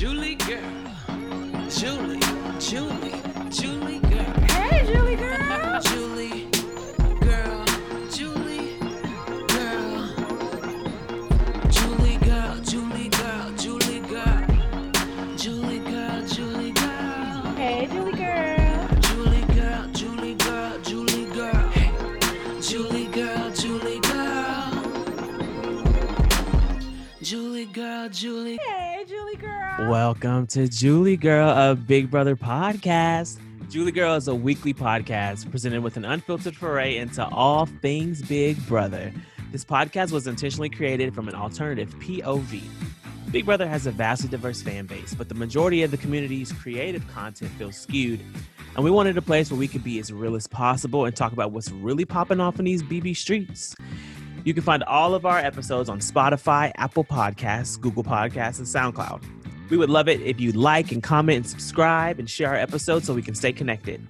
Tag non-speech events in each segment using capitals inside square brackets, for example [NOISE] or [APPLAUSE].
Julie girl. Julie, Julie, Julie girl. Hey, Julie girl. Julie girl. Julie girl. Julie girl, Julie girl, Julie girl. Julie girl, Julie girl. Hey, Julie girl. Julie girl, Julie girl, Julie girl. Hey. Julie girl, Julie girl. Julie girl, Julie. Hey, Julie girl. Welcome to Julie Girl, a Big Brother podcast. Julie Girl is a weekly podcast presented with an unfiltered foray into all things Big Brother. This podcast was intentionally created from an alternative POV. Big Brother has a vastly diverse fan base, but the majority of the community's creative content feels skewed. And we wanted a place where we could be as real as possible and talk about what's really popping off in these BB streets. You can find all of our episodes on Spotify, Apple Podcasts, Google Podcasts, and SoundCloud. We would love it if you like and comment and subscribe and share our episodes so we can stay connected.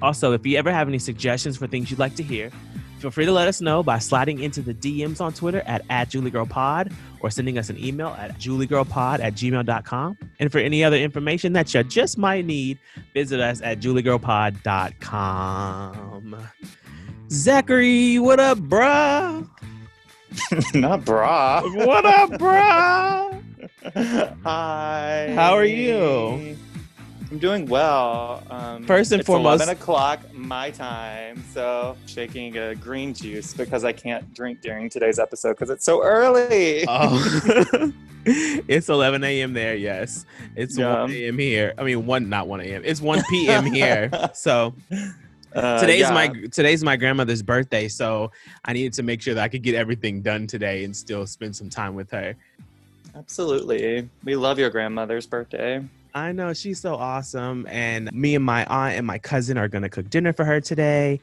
Also, if you ever have any suggestions for things you'd like to hear, feel free to let us know by sliding into the DMs on Twitter at, at JulieGirlPod or sending us an email at juliegirlpod at gmail.com. And for any other information that you just might need, visit us at juliegirlpod.com. Zachary, what up, bruh? [LAUGHS] Not bra. What up, bruh? Hi. How are you? I'm doing well. Um, First and it's foremost- 11 o'clock my time. So shaking a green juice because I can't drink during today's episode because it's so early. Oh, [LAUGHS] [LAUGHS] it's 11 a.m. there. Yes, it's Yeah. 1 a.m. here. I mean, one not 1 a.m. It's 1 p.m. here. [LAUGHS] So Uh, today's yeah. my today's my grandmother's birthday. So I needed to make sure that I could get everything done today and still spend some time with her. Absolutely. We love your grandmother's birthday. I know she's so awesome, and me and my aunt and my cousin are gonna cook dinner for her today.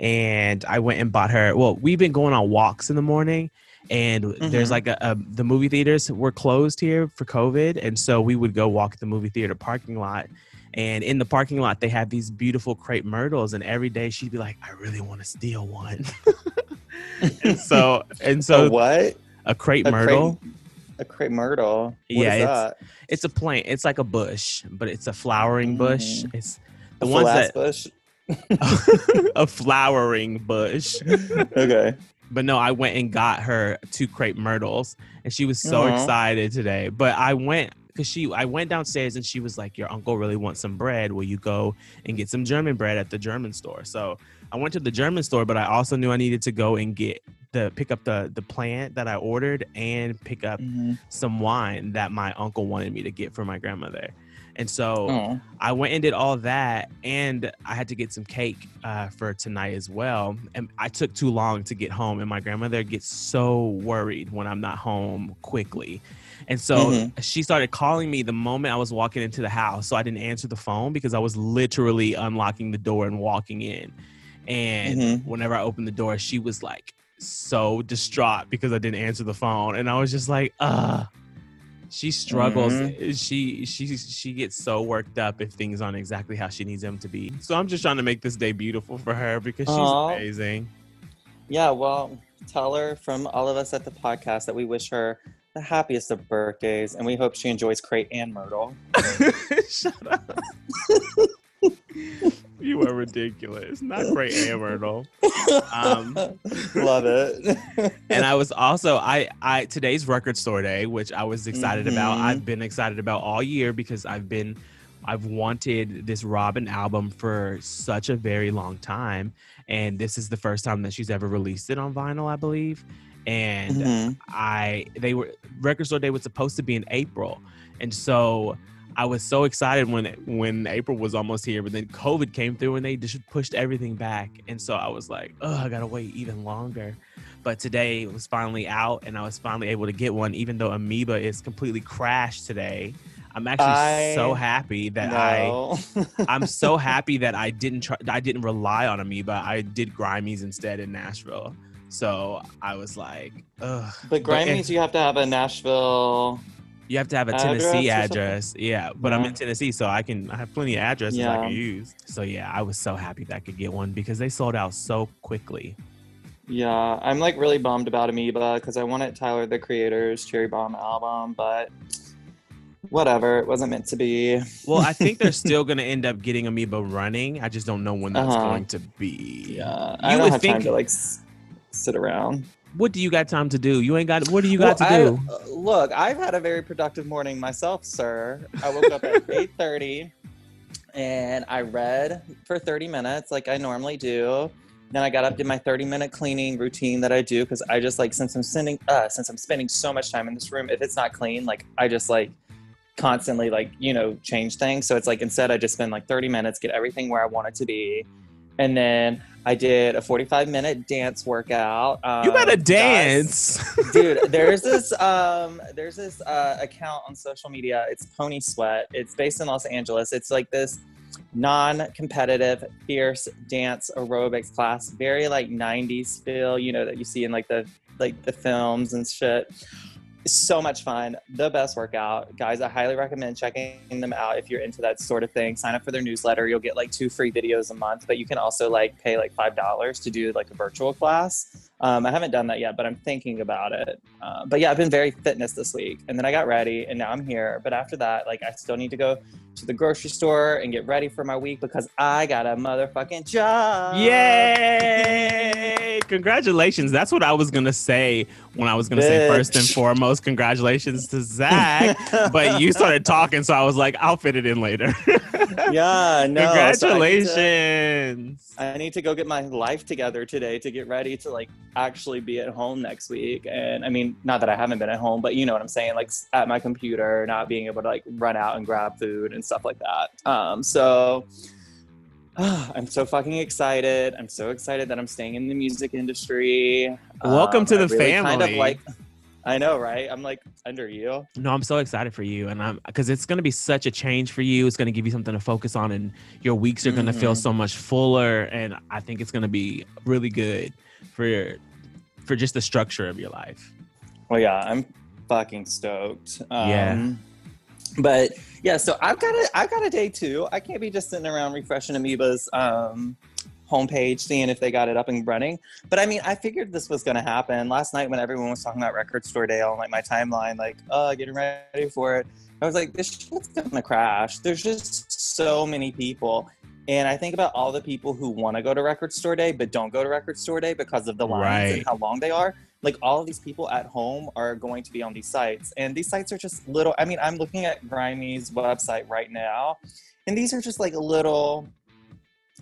And I went and bought her. Well, we've been going on walks in the morning, and there's Mhm. like a, a the movie theaters were closed here for COVID, and so we would go walk the movie theater parking lot. And in the parking lot, they have these beautiful crepe myrtles, and every day she'd be like, "I really want to steal one." [LAUGHS] and so, and so a what? a crepe A myrtle. Crepe, a crepe myrtle. What Yeah, is it's- that? It's a plant. It's like a bush, but it's a flowering bush. Mm. It's A the ones flask that bush. [LAUGHS] a flowering bush. okay. But no, I went and got her two crepe myrtles, and she was so Aw. excited today. But I went because she, I went downstairs and she was like, "Your uncle really wants some bread. Will you go and get some German bread at the German store?" So I went to the German store, but I also knew I needed to go and get the pick up the the plant that I ordered and pick up Mhm. some wine that my uncle wanted me to get for my grandmother. And so Oh. I went and did all that, and I had to get some cake uh, for tonight as well. And I took too long to get home, and my grandmother gets so worried when I'm not home quickly. And so Mhm. she started calling me the moment I was walking into the house. So I didn't answer the phone because I was literally unlocking the door and walking in. And Mhm. whenever I opened the door, she was like so distraught because I didn't answer the phone. And I was just like, uh She struggles. She she she gets so worked up if things aren't exactly how she needs them to be. So I'm just trying to make this day beautiful for her because she's Aw. amazing. Yeah, well, tell her from all of us at the podcast that we wish her the happiest of birthdays and we hope she enjoys Crate and Myrtle. [LAUGHS] Shut up. [LAUGHS] you are ridiculous. Not great Myrtle. Um, [LAUGHS] Love it. and I was also I I today's record store day, which I was excited about. Mhm. I've been excited about all year because I've been I've wanted this Robyn album for such a very long time, and this is the first time that she's ever released it on vinyl, I believe. And Mhm. I they were record store day was supposed to be in April, and so I was so excited when when April was almost here, but then COVID came through and they just pushed everything back, and so I was like, oh, I gotta wait even longer. But today it was finally out, and I was finally able to get one, even though Amoeba is completely crashed today. I'm actually so happy that I [LAUGHS] I'm so [LAUGHS] happy that I didn't try I didn't rely on Amoeba. I did Grimey's instead in Nashville. So I was like, ugh. but Grimey's, you have to have a Nashville. You have to have a Tennessee address. Yeah, but I'm in Tennessee, so I can I have plenty of addresses I can use. So yeah, I was so happy that I could get one because they sold out so quickly. Yeah, I'm like really bummed about Amoeba because I wanted Tyler the Creator's Cherry Bomb album, but whatever. It wasn't meant to be. Well, I think they're [LAUGHS] still going to end up getting Amoeba running. I just don't know when that's Uh-huh. going to be. Yeah, I You don't would have think- time to like s- sit around. What do you got time to do? You ain't got. What do you got Well, to I- do? uh, look, I've had a very productive morning myself, sir. I woke up at [LAUGHS] eight thirty, and I read for thirty minutes, like I normally do. Then I got up, did my thirty minute cleaning routine that I do because I just like since I'm sending, uh, since I'm spending so much time in this room, if it's not clean, like I just like constantly like you know change things. So it's like instead I just spend like thirty minutes, get everything where I want it to be, and then I did a forty five minute dance workout. Um, you better guys- dance. [LAUGHS] dude there's this um there's this uh account on social media. It's pony sweat. It's based in los angeles. It's like this non-competitive fierce dance aerobics class. Very like 90s feel you know that you see in like the like the films and shit so much fun. The best workout. Guys i highly recommend checking them out if you're into that sort of thing. Sign up for their newsletter. You'll get like two free videos a month but you can also like pay like five dollars to do like a virtual class um, I haven't done that yet, but I'm thinking about it. Uh, but yeah, I've been very fitness this week, and then I got ready, and now I'm here. But after that, like, I still need to go to the grocery store and get ready for my week because I got a motherfucking job. Yay! [LAUGHS] Congratulations. That's what I was gonna say when I was gonna say first and foremost, congratulations to Zach. [LAUGHS] but you started talking, so I was like, I'll fit it in later. [LAUGHS] [LAUGHS] yeah, no. so I need to- Congratulations. I need to go get my life together today to get ready to like actually be at home next week. And I mean, not that I haven't been at home, but you know what I'm saying, like at my computer, not being able to like run out and grab food and stuff like that. Um, so [SIGHS] I'm so fucking excited. I'm so excited that I'm staying in the music industry. Welcome Um, to I the really Kind of family. like, I know, right? I'm like under you. No, I'm so excited for you, and I'm because it's going to be such a change for you. It's going to give you something to focus on, and your weeks are going to feel so much fuller. And I think it's going to be really good for your, for just the structure of your life. Well, yeah, I'm fucking stoked. Um, Yeah. But yeah, so I've got a I've got a day too. I can't be just sitting around refreshing Amoeba's um, homepage, seeing if they got it up and running. But I mean, I figured this was going to happen last night when everyone was talking about Record Store Day on like my timeline, like, uh, getting ready for it. I was like, this shit's gonna crash. There's just so many people. And I think about all the people who want to go to Record Store Day but don't go to Record Store Day because of the lines Right. and how long they are. Like all of these people at home are going to be on these sites. And these sites are just little I mean, I'm looking at Grimey's website right now, and these are just like little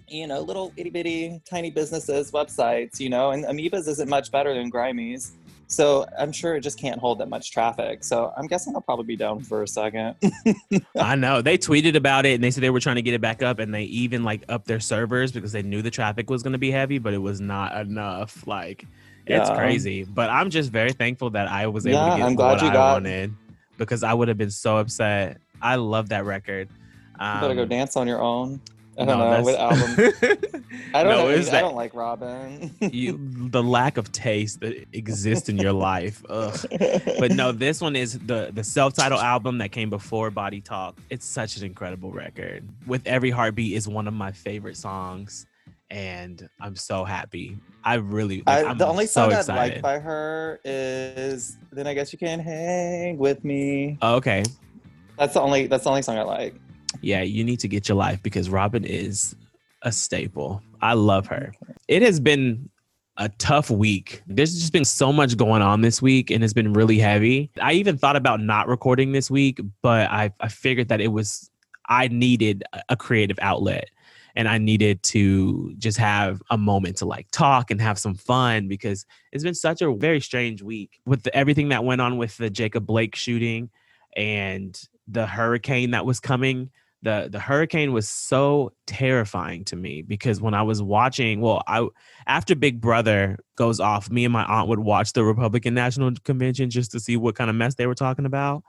you know, little itty bitty tiny businesses websites, you know, and Amoeba's isn't much better than Grimey's. So I'm sure it just can't hold that much traffic. So I'm guessing I'll probably be down for a second. [LAUGHS] I know they tweeted about it, and they said they were trying to get it back up, and they even like up their servers because they knew the traffic was going to be heavy, but it was not enough. Like it's crazy. But I'm just very thankful that I was able Yeah, to get I'm glad what you I got- wanted because I would have been so upset. I love that record. Um, You better go dance on your own. I don't no, know what album. [LAUGHS] I don't No, know. it's I that- don't like Robyn. [LAUGHS] you the lack of taste that exists in your life. Ugh. But no, this one is the the self-titled album that came before Body Talk. It's such an incredible record. With Every Heartbeat is one of my favorite songs, and I'm so happy. I really like, I, I'm the only so song I like by her is "Then I Guess You Can Hang with Me." Oh, okay, That's the only. That's the only song I like. Yeah, you need to get your life because Robyn is a staple. I love her. It has been a tough week. There's just been so much going on this week and it's been really heavy. I even thought about not recording this week, but I, I figured that it was, I needed a- creative outlet and I needed to just have a moment to like talk and have some fun because it's been such a very strange week with the, everything that went on with the Jacob Blake shooting and the hurricane that was coming the the hurricane was so terrifying to me because when I was watching, well, I after Big Brother goes off, me and my aunt would watch the Republican National Convention just to see what kind of mess they were talking about.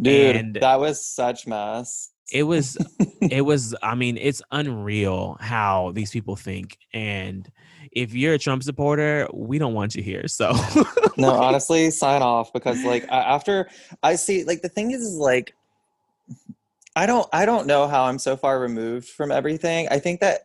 Dude, And- that was such mess. It was [LAUGHS] it was I mean, it's unreal how these people think and if you're a Trump supporter, we don't want you here. So no, [LAUGHS] honestly, sign off because like after I see like the thing is, is like I don't I don't know how I'm so far removed from everything. I think that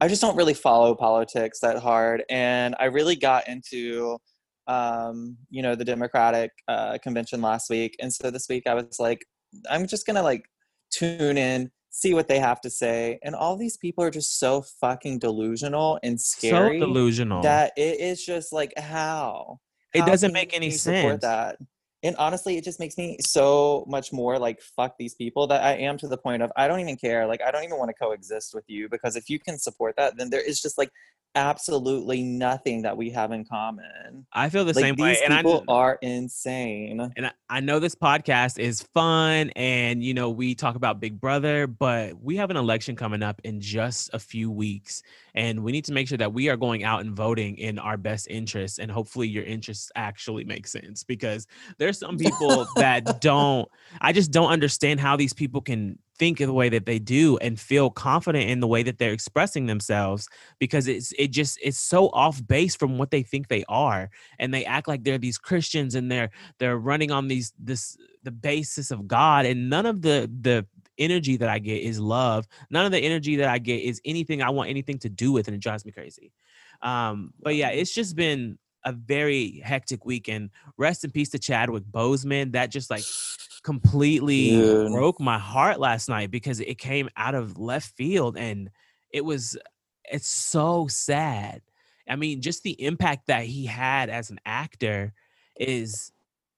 I just don't really follow politics that hard and I really got into um you know the Democratic uh convention last week and so this week I was like I'm just gonna like tune in, see what they have to say, and all these people are just so fucking delusional and scary so delusional. that it is just like how it How doesn't make any sense. That and honestly, it just makes me so much more like fuck these people that I am to the point of I don't even care. Like I don't even want to coexist with you because if you can support that, then there is just like absolutely nothing that we have in common. I feel the like same these way, and I people are insane. and I, I know this podcast is fun and you know we talk about big brother but we have an election coming up in just a few weeks and we need to make sure that we are going out and voting in our best interests and hopefully your interests actually make sense because there's some people [LAUGHS] that don't i just don't understand how these people can think the way that they do and feel confident in the way that they're expressing themselves because it's it just it's so off base from what they think they are and they act like they're these christians and they're they're running on these this the basis of god and none of the the energy that i get is love. None of the energy that i get is anything i want anything to do with and it drives me crazy. Um but yeah it's just been a very hectic weekend. Rest in peace to chadwick boseman. That just like completely Dude. broke my heart last night because it came out of left field and it was it's so sad. I mean just the impact that he had as an actor is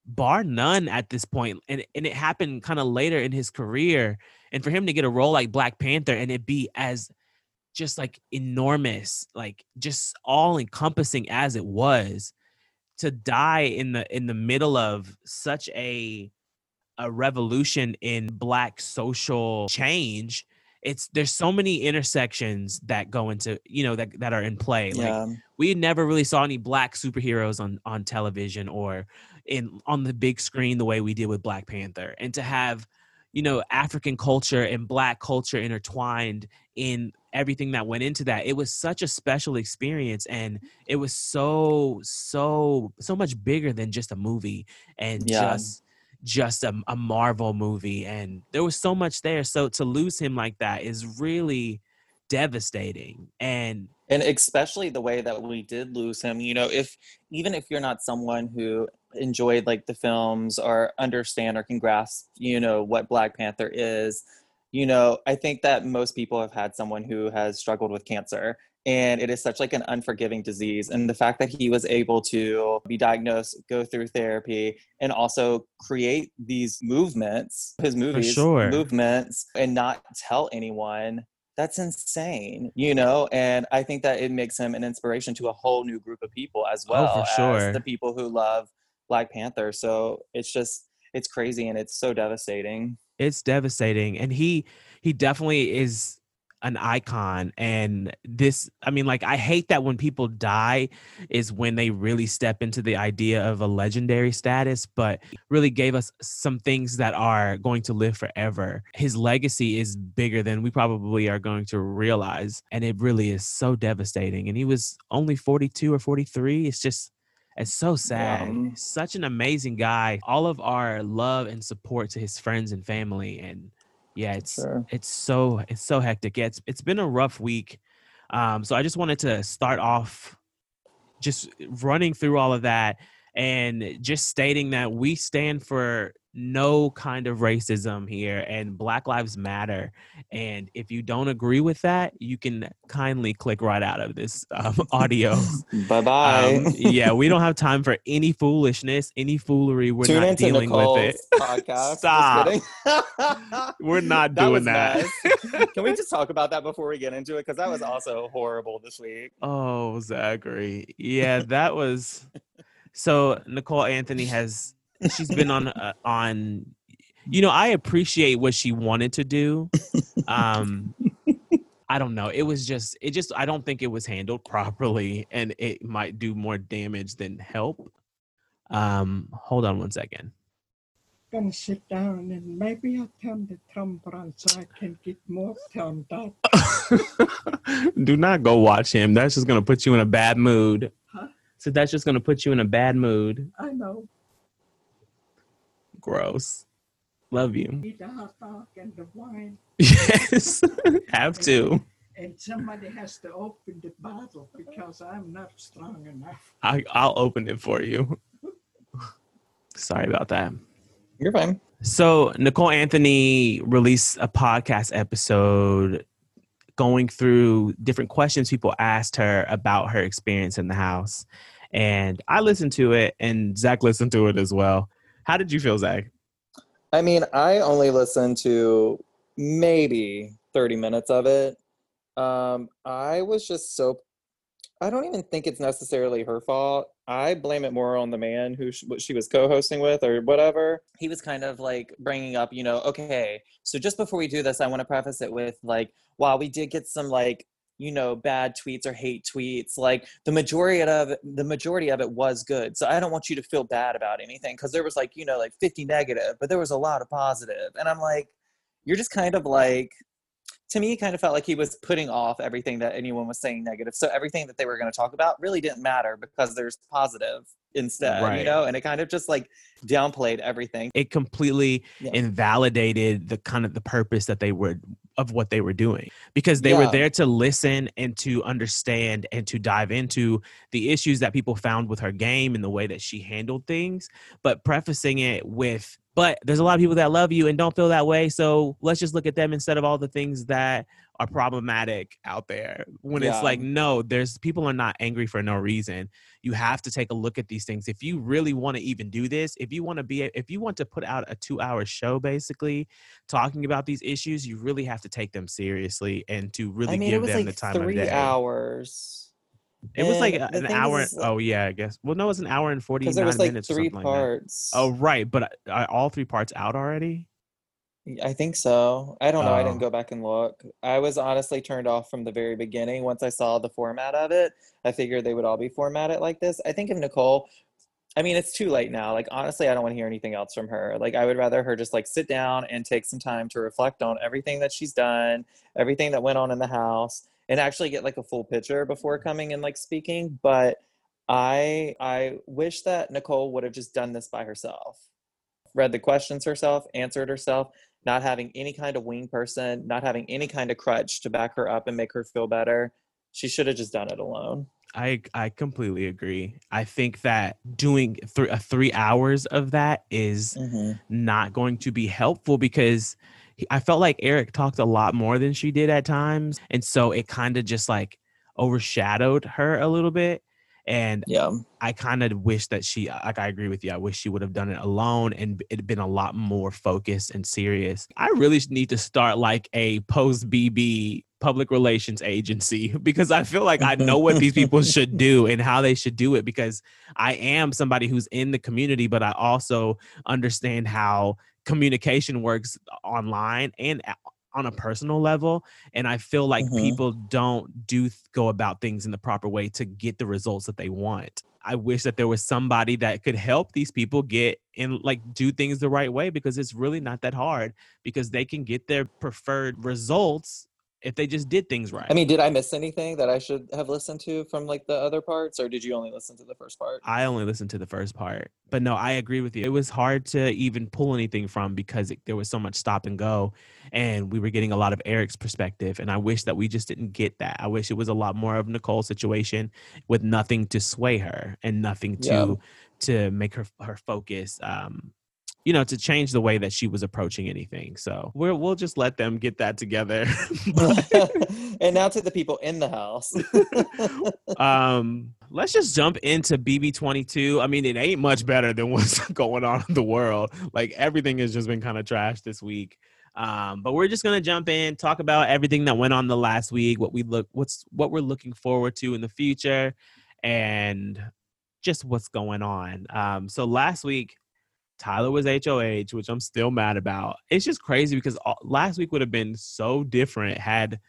bar none at this point and, and it happened kind of later in his career and for him to get a role like black panther and it be as just like enormous like just all encompassing as it was to die in the in the middle of such a a revolution in black social change it's there's so many intersections that go into you know that that are in play like Yeah. we never really saw any black superheroes on on television or in on the big screen the way we did with Black Panther and to have you know African culture and black culture intertwined in everything that went into that it was such a special experience and it was so so so much bigger than just a movie and Yeah. just just a, a marvel movie and there was so much there so to lose him like that is really devastating and and especially the way that we did lose him you know if even if you're not someone who enjoyed like the films or understand or can grasp you know what black panther is you know i think that most people have had someone who has struggled with cancer and it is such like an unforgiving disease and the fact that he was able to be diagnosed go through therapy and also create these movements his movies sure. movements and not tell anyone that's insane you know and i think that it makes him an inspiration to a whole new group of people as Oh, well for as sure. the people who love black panther so it's just it's crazy and it's so devastating. It's devastating and he he definitely is an icon and this i mean like i hate that when people die is when they really step into the idea of a legendary status but really gave us some things that are going to live forever. His legacy is bigger than we probably are going to realize and it really is so devastating and he was only 42 or 43 it's just it's so sad. Such an amazing guy. All of our love and support to his friends and family. And yeah, it's Sure. it's so it's so hectic. Yeah, it's it's been a rough week. Um, so I just wanted to start off just running through all of that and just stating that we stand for no kind of racism here and Black Lives Matter. And if you don't agree with that, you can kindly click right out of this um, [LAUGHS] audio. [LAUGHS] bye-bye Um, yeah, we don't have time for [LAUGHS] any foolishness, any foolery. We're Tune not dealing Nicole's with it. podcast. Stop. We're not That doing that. nice. Can we just talk about that before we get into it? Because that was also horrible this week. Oh, Zachary. Yeah, that was. So Nicole Anthony has she's been on uh, on you know, I appreciate what she wanted to do. Um I don't know. It was just it just I don't think it was handled [LAUGHS] properly and it might do more damage than help. Um hold on one second. gonna sit down and maybe I'll turn the trombone so I can get more turned up. [LAUGHS] Do not go watch him. That's just gonna put you in a bad mood. Huh? So that's just gonna put you in a bad mood. I know. Gross. Love you. Eat a hot dog and the wine, [LAUGHS] Yes. [LAUGHS] Have to. and somebody has to open the bottle because I'm not strong enough. I, I'll open it for you. [LAUGHS] Sorry about that. You're fine. So Nicole Anthony released a podcast episode going through different questions people asked her about her experience in the house. And I listened to it and Zach listened to it as well. How did you feel, Zach? I mean, I only listened to maybe 30 minutes of it. Um, I was just so I don't even think it's necessarily her fault. I blame it more on the man who sh- what she was co-hosting with or whatever. He was kind of like bringing up, you know, okay, so just before we do this, I want to preface it with like, while we did get some like, you know, bad tweets or hate tweets, like the majority of it, the majority of it was good. So I don't want you to feel bad about anything because there was like, you know, like 50 negative, but there was a lot of positive. And I'm like, you're just kind of like to me, it kind of felt like he was putting off everything that anyone was saying negative. So everything that they were going to talk about really didn't matter because there's positive instead, Right. you know? And it kind of just like downplayed everything. It completely Yeah. invalidated the kind of the purpose that they were of what they were doing because they were there to listen and to understand and to dive into the issues that people found with her game and the way that she handled things. But prefacing it with but there's a lot of people that love you and don't feel that way so let's just look at them instead of all the things that are problematic out there when it's like no there's people are not angry for no reason. You have to take a look at these things. If you really want to even do this if you want to be if you want to put out a two hour show basically talking about these issues you really have to take them seriously and to really I mean, give them like the time of day. hours. it was like And a- the an hour is, oh yeah i guess well no it was an hour and 49 Because there was like minutes three something like parts. oh right but are all three parts out already I think so. I don't know. I Oh. didn't go back and look. I was honestly turned off from the very beginning. Once I saw the format of it, I figured they would all be formatted like this. I think if Nicole, I mean, it's too late now. Like, honestly, I don't want to hear anything else from her. Like, I would rather her just like sit down and take some time to reflect on everything that she's done, everything that went on in the house, and actually get like a full picture before coming and like speaking. But I, I wish that Nicole would have just done this by herself read the questions herself, answered herself, not having any kind of wing person, not having any kind of crutch to back her up and make her feel better. She should have just done it alone. I I completely agree. I think that doing th- a uh, three hours of that is mm-hmm. not going to be helpful because he- I felt like Eric talked a lot more than she did at times, and so it kind of just like overshadowed her a little bit. And Yeah. I kind of wish that she, like, I agree with you. I wish she would have done it alone and it'd been a lot more focused and serious. I really need to start like a post BB public relations agency [LAUGHS] because I feel like I know what these people should [LAUGHS] do and how they should do it because I am somebody who's in the community, but I also understand how communication works online and a- on a personal level and i feel like Mhm. people don't do go about things in the proper way to get the results that they want i wish that there was somebody that could help these people get and like do things the right way because it's really not that hard because they can get their preferred results if they just did things right I mean, did I miss anything that I should have listened to from like the other parts, or did you only listen to the first part? I only listened to the first part, but no, I agree with you. It was hard to even pull anything from because it, there was so much stop and go, and we were getting a lot of Eric's perspective. And I wish that we just didn't get that. I wish it was a lot more of Nicole's situation with nothing to sway her and nothing to Yeah. to make her her focus. Um, you know, to change the way that she was approaching anything. So we're, we'll just let them get that together. [LAUGHS] [LAUGHS] and now to the people in the house. [LAUGHS] um let's just jump into bb22 i mean it ain't much better than what's going on in the world like everything has just been kind of trash this week um but we're just gonna jump in talk about everything that went on the last week what we look what's what we're looking forward to in the future and just what's going on um so last week Tyler was HOH, which I'm still mad about. It's just crazy because last week would have been so different had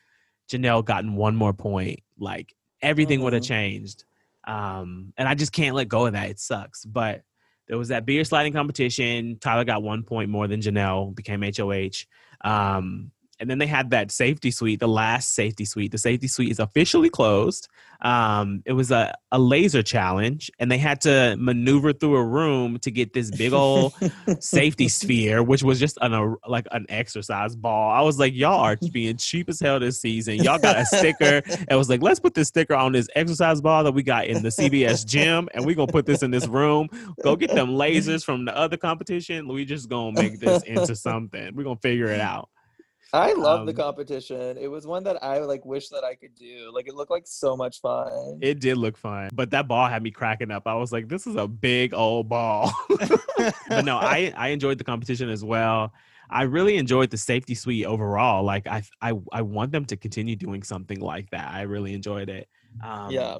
Janelle gotten one more point. Like everything would have Mhm. changed. Um, and I just can't let go of that. It sucks. But there was that beer sliding competition. Tyler got one point more than Janelle, became HOH. Um, and then they had that safety suite, the last safety suite. The safety suite is officially closed. Um, it was a, a laser challenge, and they had to maneuver through a room to get this big old safety [LAUGHS] sphere, which was just an a, like an exercise ball. I was like, y'all are [LAUGHS] being cheap as hell this season. Y'all got a sticker. It was like, let's put this sticker on this exercise ball that we got in the CBS gym, and we're gonna put this in this room. Go get them lasers from the other competition. We just gonna make this into something. We're gonna figure it out. I love the Um, competition. It was one that I like wish that I could do. Like it looked like so much fun. It did look fun, but that ball had me cracking up. I was like, "This is a big old ball." [LAUGHS] but no, I I enjoyed the competition as well. I really enjoyed the safety suite overall. Like I I I want them to continue doing something like that. I really enjoyed it. Um, yeah.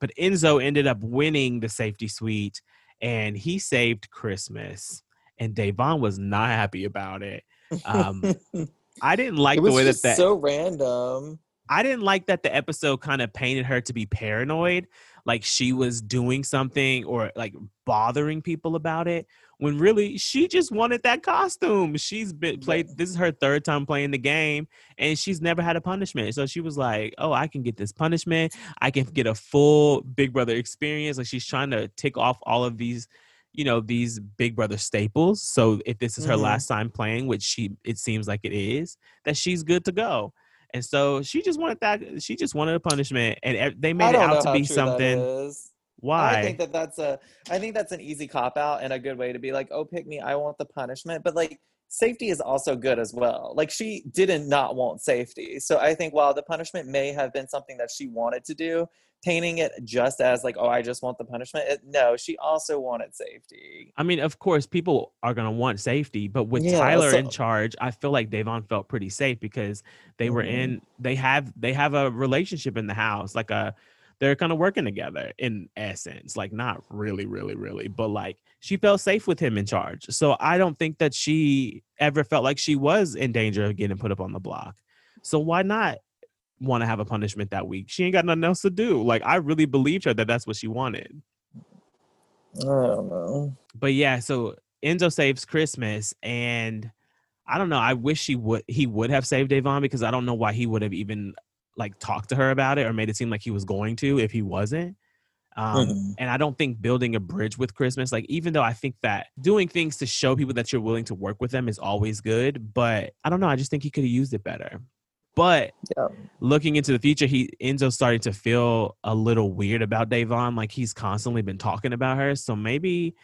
But Enzo ended up winning the safety suite, and he saved Christmas. And Da'Vonne was not happy about it. Um, [LAUGHS] I didn't like the way that that so random. I didn't like that the episode kind of painted her to be paranoid, like she was doing something or like bothering people about it. When really she just wanted that costume. She's been played. This is her third time playing the game, and she's never had a punishment. So she was like, "Oh, I can get this punishment. I can get a full Big Brother experience." Like she's trying to tick off all of these, you know, these Big Brother staples. So if this is her Mhm. last time playing, which she it seems like it is, that she's good to go. And so she just wanted that. She just wanted a punishment, and they made it out to be something. Why? I think that that's a I think that's an easy cop out and a good way to be like, "Oh, pick me. I want the punishment." But like safety is also good as well. Like she didn't not want safety. So I think while the punishment may have been something that she wanted to do, painting it just as like, "Oh, I just want the punishment." It, no, she also wanted safety. I mean, of course, people are gonna want safety, but with Yeah, Tyler in charge, I feel like Da'Vonne felt pretty safe because they were Mhm. in. They have they have a relationship in the house, like a. They're kind of working together in essence, like not really, really, really, but like she felt safe with him in charge. So I don't think that she ever felt like she was in danger of getting put up on the block. So why not want to have a punishment that week? She ain't got nothing else to do. Like I really believed her that that's what she wanted. I don't know. but yeah, so Enzo saves Christmas, and I don't know. I wish he would he would have saved Avon because I don't know why he would have even like talked to her about it or made it seem like he was going to if he wasn't. Um, Mhm. And I don't think building a bridge with Christmas, like even though I think that doing things to show people that you're willing to work with them is always good, but I don't know. I just think he could have used it better. But Yeah. looking into the future, he Enzo's starting to feel a little weird about Da'Vonne. Like he's constantly been talking about her. So maybe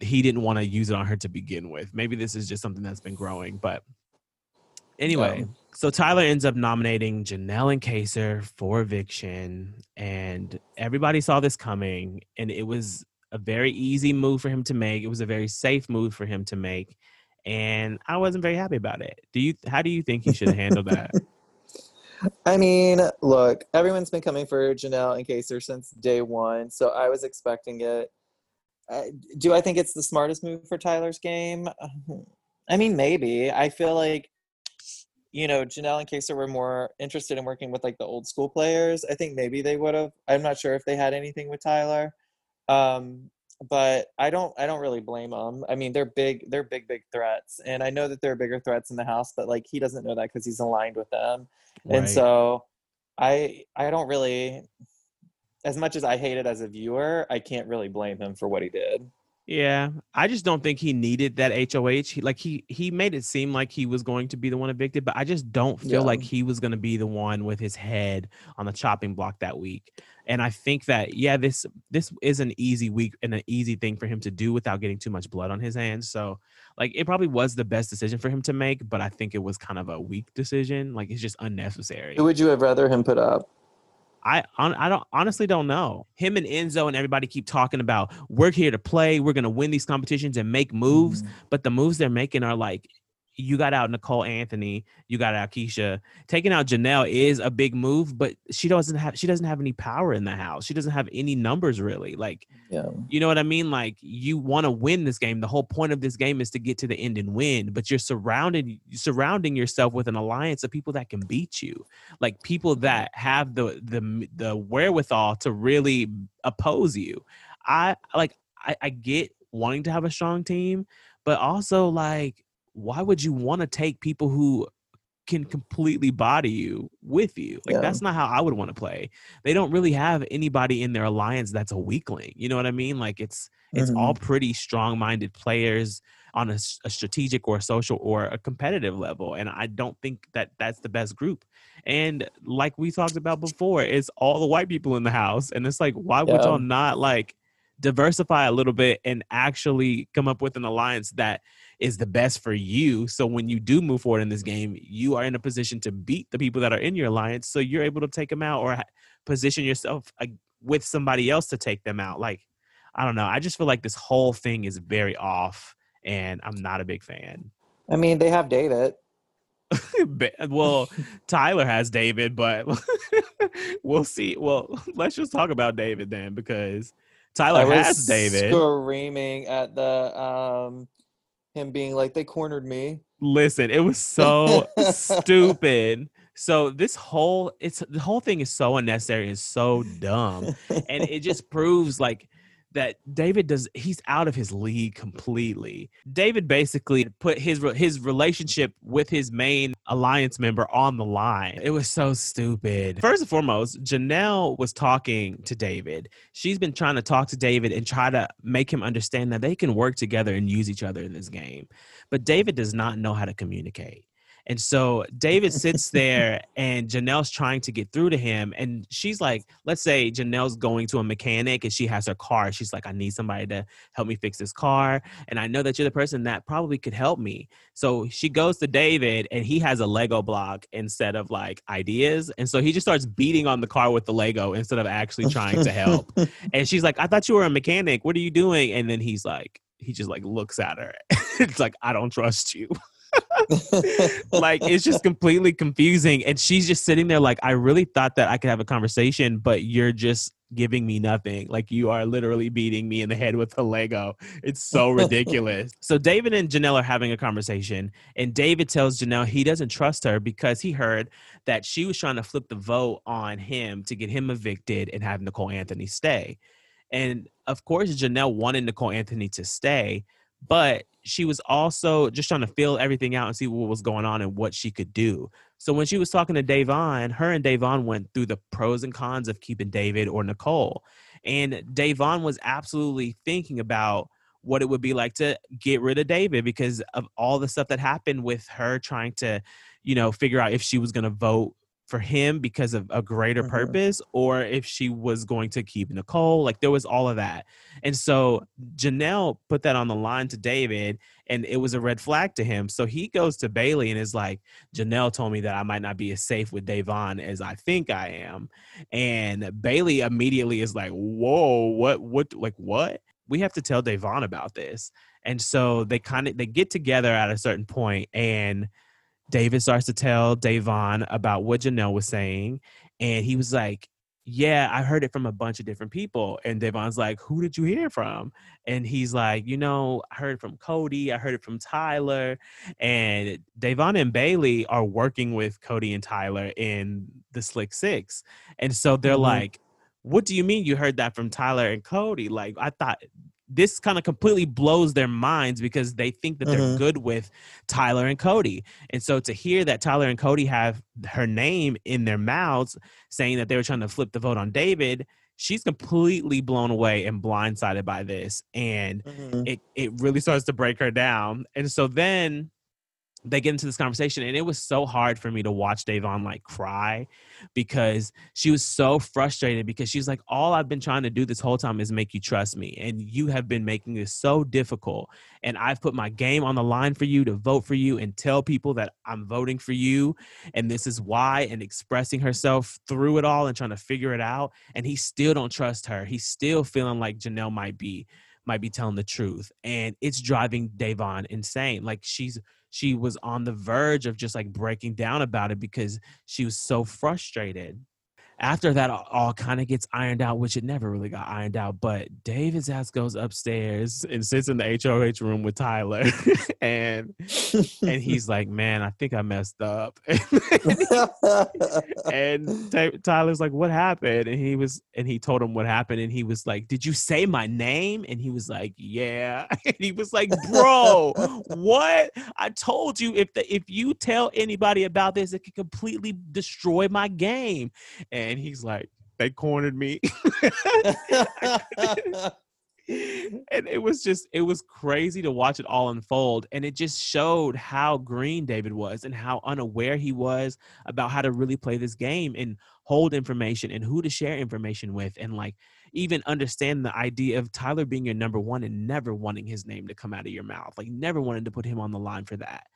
he didn't want to use it on her to begin with. Maybe this is just something that's been growing. But anyway, Yeah. so Tyler ends up nominating Janelle and Kaysar for eviction, and everybody saw this coming, and it was a very easy move for him to make. It was a very safe move for him to make. And I wasn't very happy about it. Do you how do you think he should [LAUGHS] handle that? I mean, look, everyone's been coming for Janelle and Kaysar since day one, so I was expecting it. Uh, do I think it's the smartest move for Tyler's game? I mean, maybe. I feel like, you know, Janelle and Kaysar were more interested in working with like the old school players. I think maybe they would have. I'm not sure if they had anything with Tyler, um, but I don't. I don't really blame them. I mean, they're big. They're big, big threats, and I know that there are bigger threats in the house, but like he doesn't know that because he's aligned with them right. and so i i don't really as much as i hate it as a viewer i can't really blame him for what he did Yeah, I just don't think he needed that HOH. He, like he he made it seem like he was going to be the one evicted, but I just don't feel Yeah. like he was going to be the one with his head on the chopping block that week. And I think that yeah, this this is an easy week and an easy thing for him to do without getting too much blood on his hands. So like it probably was the best decision for him to make, but I think it was kind of a weak decision. Like it's just unnecessary. who would you have rather him put up I hon- I don't honestly don't know. Him and Enzo and everybody keep talking about we're here to play, we're gonna win these competitions and make moves, mm. but the moves they're making are like you got out Nicole Anthony, you got out Keesha. Taking out Janelle is a big move, but she doesn't have she doesn't have any power in the house. She doesn't have any numbers really. Like yeah you know what I mean? Like you want to win this game. The whole point of this game is to get to the end and win, but you're surrounded surrounding yourself with an alliance of people that can beat you. Like people that have the the the wherewithal to really oppose you. I like I, I get wanting to have a strong team, but also like why would you want to take people who can completely body you with you. Like Yeah. that's not how I would want to play. They don't really have anybody in their alliance that's a weakling. You know what I mean? Like it's it's Mhm. all pretty strong-minded players on a strategic or a social or a competitive level and i don't think that that's the best group and like we talked about before it's all the white people in the house and it's like why would y'all not like diversify a little bit and actually come up with an alliance that is the best for you. So when you do move forward in this game you are in a position to beat the people that are in your alliance. So you're able to take them out or position yourself uh, with somebody else to take them out. Like i don't know. I just feel like this whole thing is very off and i'm not a big fan. I mean, they have David. [LAUGHS] Well tyler has david but [LAUGHS] we'll see. Well [LAUGHS] let's just talk about david then because tyler I was has david screaming at the um him being like they cornered me. Listen, it was so [LAUGHS] stupid. So this whole it's the whole thing is so unnecessary and so dumb. And it just proves like that David does he's out of his league completely. David basically put his his relationship with his main alliance member on the line. It was so stupid. First and foremost, Janelle was talking to David. She's been trying to talk to David and try to make him understand that they can work together and use each other in this game. But David does not know how to communicate. And so David sits there and Janelle's trying to get through to him. And she's like, let's say Janelle's going to a mechanic and she has her car. She's like, I need somebody to help me fix this car. And I know that you're the person that probably could help me. So she goes to David and he has a Lego block instead of like ideas. And so he just starts beating on the car with the Lego instead of actually trying to help. [LAUGHS] And she's like, I thought you were a mechanic. What are you doing? And then he's like, he just like looks at her. [LAUGHS] it's like, I don't trust you. [LAUGHS] like it's just completely confusing. And she's just sitting there like, I really thought that I could have a conversation, but you're just giving me nothing. Like you are literally beating me in the head with a Lego. It's so ridiculous. [LAUGHS] so David and Janelle are having a conversation, and David tells Janelle he doesn't trust her because he heard that she was trying to flip the vote on him to get him evicted and have Nicole Anthony stay. And of course, Janelle wanted Nicole Anthony to stay, but she was also just trying to feel everything out and see what was going on and what she could do. So when she was talking to Da'Vonne, her and Da'Vonne went through the pros and cons of keeping David or Nicole. And Da'Vonne was absolutely thinking about what it would be like to get rid of David because of all the stuff that happened with her trying to, you know, figure out if she was going to vote for him because of a greater Mhm. purpose or if she was going to keep Nicole. Like there was all of that. And so Janelle put that on the line to David and it was a red flag to him. So he goes to Bayleigh and is like, Janelle told me that I might not be as safe with Da'Vonne as I think I am. And Bayleigh immediately is like, whoa, what, what, like, what? We have to tell Da'Vonne about this. And so they kind of they get together at a certain point and David starts to tell Da'Vonne about what Janelle was saying. And he was like, Yeah, I heard it from a bunch of different people. And Da'Vonne's like, Who did you hear from? And he's like, You know, I heard from Cody, I heard it from Tyler. And Da'Vonne and Bayleigh are working with Cody and Tyler in the Slick Six. And so they're Mhm. like, What do you mean you heard that from Tyler and Cody? Like, I thought this kind of completely blows their minds because they think that they're Mhm. good with Tyler and Cody. And so to hear that Tyler and Cody have her name in their mouths saying that they were trying to flip the vote on David, she's completely blown away and blindsided by this. And Mhm. it it really starts to break her down. And so then they get into this conversation and it was so hard for me to watch Da'Vonne like cry because she was so frustrated because she's like all I've been trying to do this whole time is make you trust me and you have been making this so difficult and I've put my game on the line for you to vote for you and tell people that I'm voting for you and this is why and expressing herself through it all and trying to figure it out and he still don't trust her. He's still feeling like Janelle might be might be telling the truth and it's driving Da'Vonne insane. Like she's she was on the verge of just like breaking down about it because she was so frustrated after that all, all kind of gets ironed out, which it never really got ironed out, but David's ass goes upstairs and sits in the HOH room with Tyler, [LAUGHS] and and [LAUGHS] he's like, "Man, I think I messed up." [LAUGHS] and Ty- Tyler's like, "What happened?" And he was, and he told him what happened, and he was like, "Did you say my name?" And he was like, "Yeah." And he was like, "Bro, what? I told you if the if you tell anybody about this, it could completely destroy my game." And he's like, "They cornered me." [LAUGHS] and it was just it was crazy to watch it all unfold and it just showed how green david was and how unaware he was about how to really play this game and hold information and who to share information with and like even understand the idea of tyler being your number one and never wanting his name to come out of your mouth like never wanted to put him on the line for that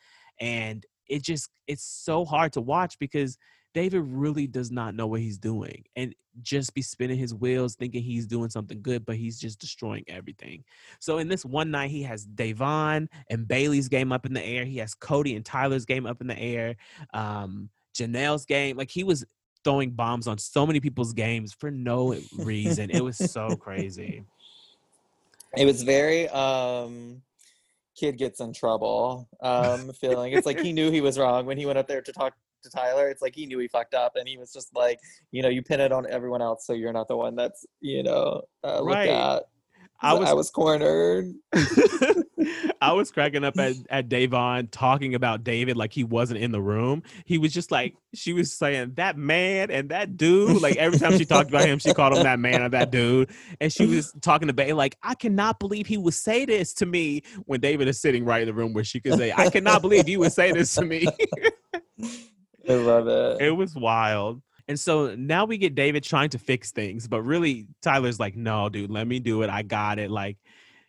and it just it's so hard to watch because David really does not know what he's doing and just be spinning his wheels thinking he's doing something good, but he's just destroying everything. So in this one night, he has Da'Vonne and Bayleigh's game up in the air. He has Cody and Tyler's game up in the air. Um, Janelle's game. Like he was throwing bombs on so many people's games for no reason. it was so [LAUGHS] crazy. it was very um kid gets in trouble um feeling it's like he knew he was wrong when he went up there to talk to tyler it's like he knew he fucked up and he was just like you know you pin it on everyone else so you're not the one that's you know uh, Right. at I was I was cornered [LAUGHS] I was cracking up at, at Da'Vonne talking about David like he wasn't in the room. He was just like she was saying that man and that dude. Like every time she [LAUGHS] talked about him, she called him that man or that dude. And she was talking to Bay like, I cannot believe he would say this to me when David is sitting right in the room where she could say, I cannot believe you would say this to me. [LAUGHS] i love it it was wild. And so now we get David trying to fix things, but really Tyler's like, no, dude, let me do it. I got it. Like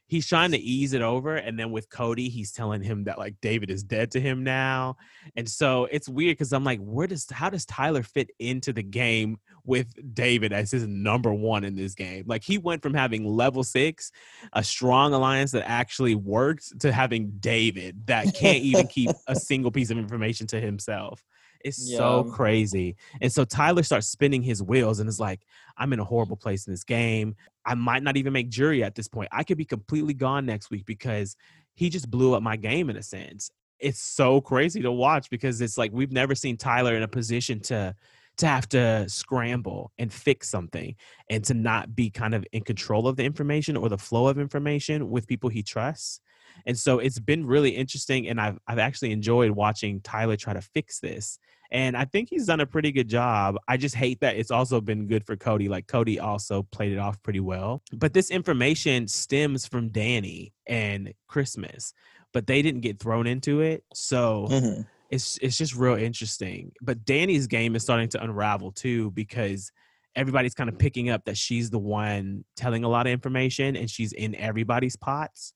he's trying to ease it over. And then with Cody, he's telling him that like David is dead to him now. And so it's weird because I'm like, where does how does Tyler fit into the game with David as his number one in this game? Like he went from having level six, a strong alliance that actually worked, to having David that can't even keep a [LAUGHS] single piece of information to himself. It's so crazy. And so Tyler starts spinning his wheels and is like, I'm in a horrible place in this game. I might not even make jury at this point. I could be completely gone next week because he just blew up my game in a sense. It's so crazy to watch because it's like we've never seen Tyler in a position to to have to scramble and fix something and to not be kind of in control of the information or the flow of information with people he trusts. And so it's been really interesting and I've I've actually enjoyed watching Tyler try to fix this. And I think he's done a pretty good job. I just hate that it's also been good for Cody. Like Cody also played it off pretty well. But this information stems from Dani and Christmas, but they didn't get thrown into it. So Mhm. it's it's just real interesting. But Dani's game is starting to unravel too because everybody's kind of picking up that she's the one telling a lot of information and she's in everybody's pots.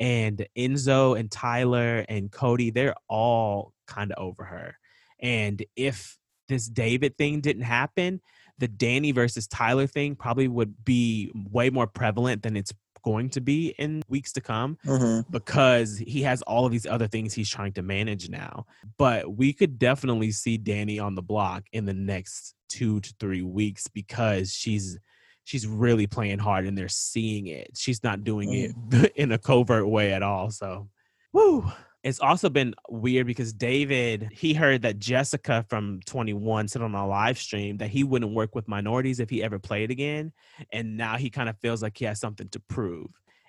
And Enzo and Tyler and Cody, they're all kind of over her. And if this David thing didn't happen, the Dani versus Tyler thing probably would be way more prevalent than it's going to be in weeks to come Mhm. because he has all of these other things he's trying to manage now. But we could definitely see Dani on the block in the next two to three weeks because she's she's really playing hard and they're seeing it. She's not doing it [LAUGHS] in a covert way at all. So woo. It's also been weird because David, he heard that Jessica from 21 said on a live stream that he wouldn't work with minorities if he ever played again. And now he kind of feels like he has something to prove.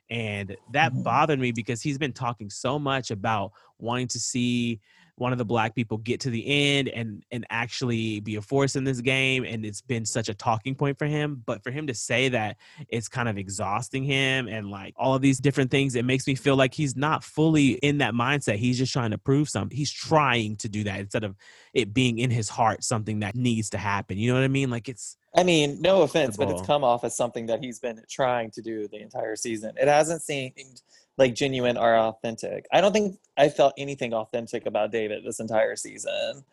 And that Mhm. bothered me because he's been talking so much about wanting to see one of the black people get to the end and and actually be a force in this game and it's been such a talking point for him. But for him to say that it's kind of exhausting him and like all of these different things it makes me feel like he's not fully in that mindset. He's just trying to prove something he's trying to do that instead of it being in his heart something that needs to happen. You know what i mean? Like it's I mean, no offense, but it's come off as something that he's been trying to do the entire season. It hasn't seemed like genuine or authentic. I don't think I felt anything authentic about David this entire season.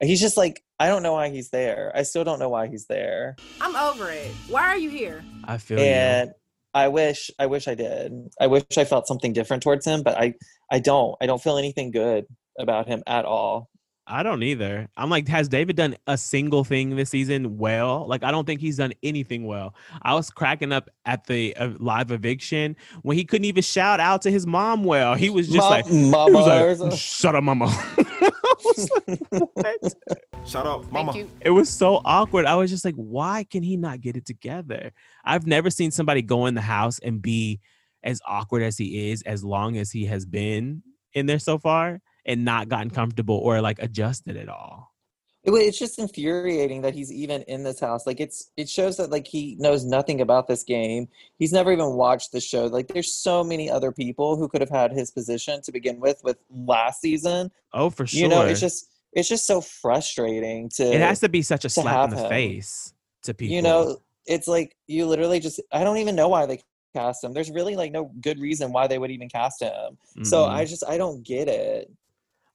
He's just like, I don't know why he's there. I still don't know why he's there. I'm over it. Why are you here? i feel you. And I wish I wish I did. I wish I felt something different towards him, but I I don't. I don't feel anything good about him at all. I don't either. I'm like, has David done a single thing this season well? Like, I don't think he's done anything well. I was cracking up at the uh, live eviction when he couldn't even shout out to his mom well. He was just Mom- like, mama was like, shut up, mama. [LAUGHS] I was like, what? Shout out, mama. It was so awkward. I was just like, why can he not get it together? I've never seen somebody go in the house and be as awkward as he is as long as he has been in there so far and not gotten comfortable or like adjusted at all. It- It's just infuriating that he's even in this house. Like it's it shows that like he knows nothing about this game. He's never even watched the show. Like there's so many other people who could have had his position to begin with with last season. Oh, for sure. You know, it's just it's just so frustrating to it has to be such a slap in the him. face to people. you know, it's like you literally just I don't even know why they cast him. There's really like no good reason why they would even cast him. So Mm-mm. I mm-hmm. just I don't get it.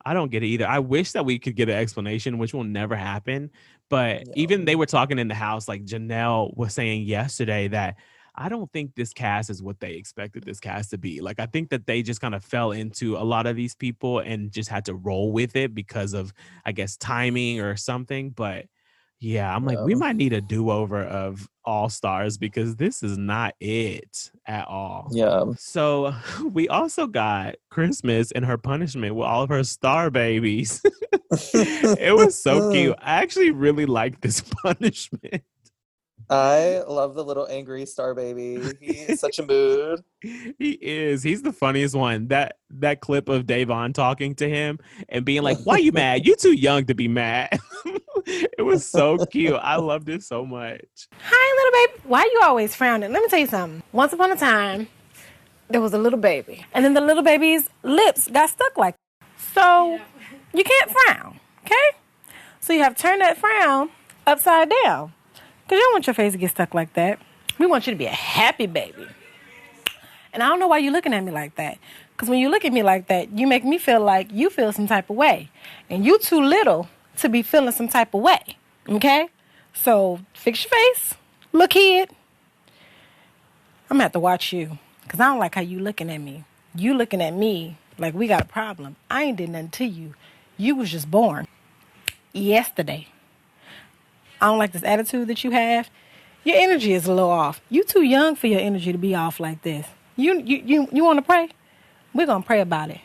I don't get it either. I wish that we could get an explanation, which will never happen. But Yeah. even they were talking in the house, like Janelle was saying yesterday that I don't think this cast is what they expected this cast to be. Like I think that they just kind of fell into a lot of these people and just had to roll with it because of I guess timing or something. But yeah, I'm like, we might need a do-over of all stars because this is not it at all. Yeah. So [LAUGHS] we also got Christmas and her punishment with all of her star babies. [LAUGHS] it was so cute. [LAUGHS] I actually really like this punishment. I love the little angry star baby. He's such a mood. He is. He's the funniest one. That that clip of Da'Vonne talking to him and being like, "Why are you mad? You too young to be mad." [LAUGHS] it was so cute. I loved it so much. Hi, little baby. Why are you always frowning? Let me tell you something. Once upon a time, there was a little baby, and then the little baby's lips got stuck like. So you can't frown, okay? So you have to turn that frown upside down, cause you don't want your face to get stuck like that. We want you to be a happy baby. And I don't know why you're looking at me like that. Because when you look at me like that, you make me feel like you feel some type of way. And you too little to be feeling some type of way. Okay? So fix your face. Look kid. I'm gonna have to watch you. Because I don't like how you looking at me. You looking at me like we got a problem. I ain't did nothing to you. You was just born yesterday. I don't like this attitude that you have. Your energy is a little off. You too young for your energy to be off like this. You you you, you want to pray? We're gonna pray about it.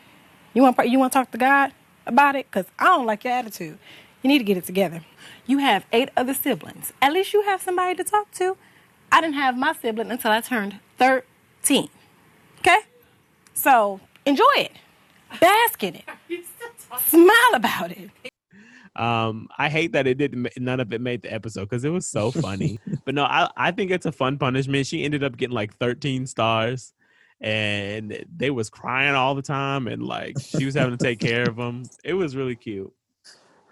You want pray? You want to talk to God about it? Cause I don't like your attitude. You need to get it together. You have eight other siblings. At least you have somebody to talk to. I didn't have my sibling until I turned thirteen. Okay, so enjoy it, bask in it, [LAUGHS] smile about it. Um, I hate that it didn't. None of it made the episode because it was so funny. [LAUGHS] but no, I I think it's a fun punishment. She ended up getting like 13 stars, and they was crying all the time, and like she was having to take care of them. It was really cute.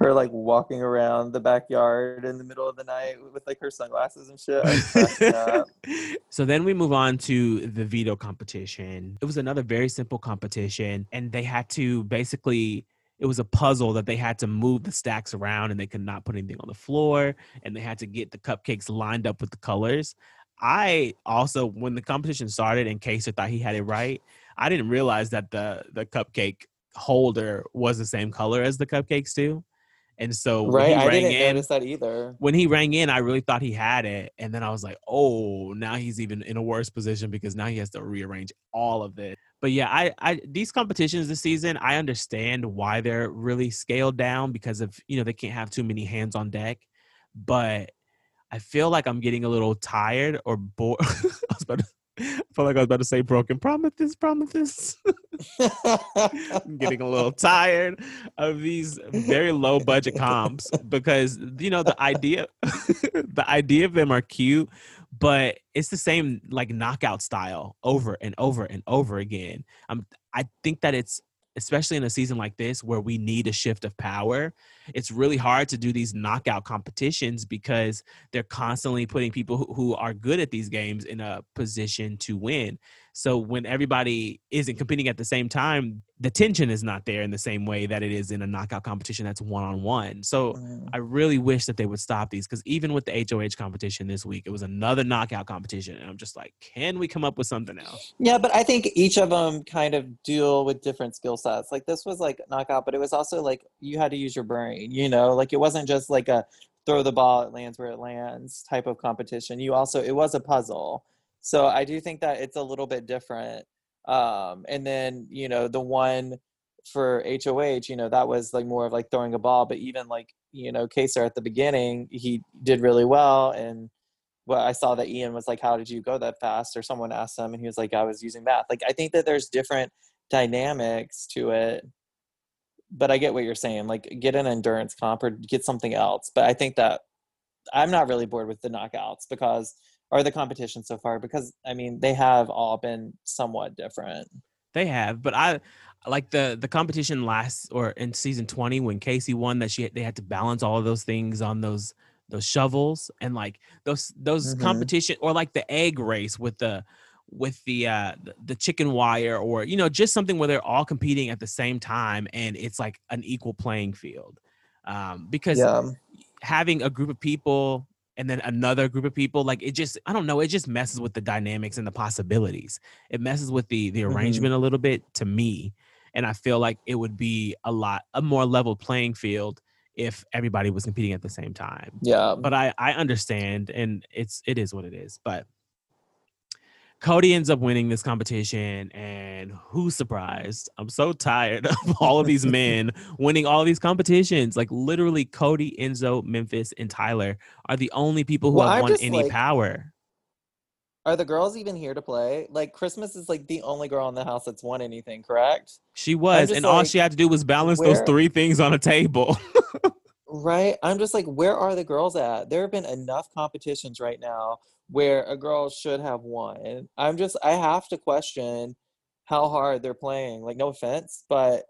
Her like walking around the backyard in the middle of the night with like her sunglasses and shit. I was cracking [LAUGHS] up. so then we move on to the veto competition. It was another very simple competition, and they had to basically. It was a puzzle that they had to move the stacks around, and they could not put anything on the floor, and they had to get the cupcakes lined up with the colors. I also, when the competition started, and Kaysar thought he had it right, I didn't realize that the the cupcake holder was the same color as the cupcakes too. And so when Right? he I rang didn't in, notice that either. when he rang in, I really thought he had it. And then I was like, oh, now he's even in a worse position because now he has to rearrange all of it. But yeah, I, I these competitions this season, I understand why they're really scaled down because of you know they can't have too many hands on deck. But I feel like I'm getting a little tired or bored. [LAUGHS] I was about to, [LAUGHS] I felt like I was about to say broken promises, promises. I'm [LAUGHS] getting a little tired of these very low budget comps because you know the idea [LAUGHS] the idea of them are cute but it's the same like knockout style over and over and over again um, i think that it's especially in a season like this where we need a shift of power it's really hard to do these knockout competitions because they're constantly putting people who, are good at these games in a position to win So when everybody isn't competing at the same time, the tension is not there in the same way that it is in a knockout competition that's one on one. So Mm. I really wish that they would stop these because even with the HOH competition this week, it was another knockout competition. And I'm just like, can we come up with something else? Yeah, but I think each of them kind of deal with different skill sets. Like this was like knockout, but it was also like you had to use your brain, you know? Like it wasn't just like a throw the ball, it lands where it lands type of competition. You also, it was a puzzle. So I do think that it's a little bit different. Um, and then, you know, the one for HOH, you know, that was like more of like throwing a ball, but even like, you know, Kaysar at the beginning, he did really well. And well, I saw that Ian was like, How did you go that fast? Or someone asked him, and he was like, I was using math. Like, I think that there's different dynamics to it. But I get what you're saying. Like, get an endurance comp or get something else. But I think that I'm not really bored with the knockouts because, or the competition so far, because I mean, they have all been somewhat different. They have, but I like the the competition last or in season 20 when Kaycee won that she they had to balance all of those things on those those shovels and like those those Mhm. competition or like the egg race with the with the uh the- the chicken wire or you know just something where they're all competing at the same time and it's like an equal playing field um because Yeah. having a group of people and then another group of people like it just i don't know it just messes with the dynamics and the possibilities it messes with the the Mhm. arrangement a little bit to me and i feel like it would be a lot a more level playing field if everybody was competing at the same time Yeah. but i i understand and it's it is what it is but Cody ends up winning this competition, and who's surprised? I'm so tired [LAUGHS] of all of these men [LAUGHS] winning all these competitions. Like literally, Cody, Enzo, Memphis, and Tyler are the only people who Well, have I'm won any like- power. Are the girls even here to play? Like, Christmas is like the only girl in the house that's won anything, correct? She was, and all she had to do was balance those three things on a table. [LAUGHS] Right. I'm just like, where are the girls at? There have been enough competitions right now where a girl should have won. I'm just, I have to question how hard they're playing. Like, no offense, but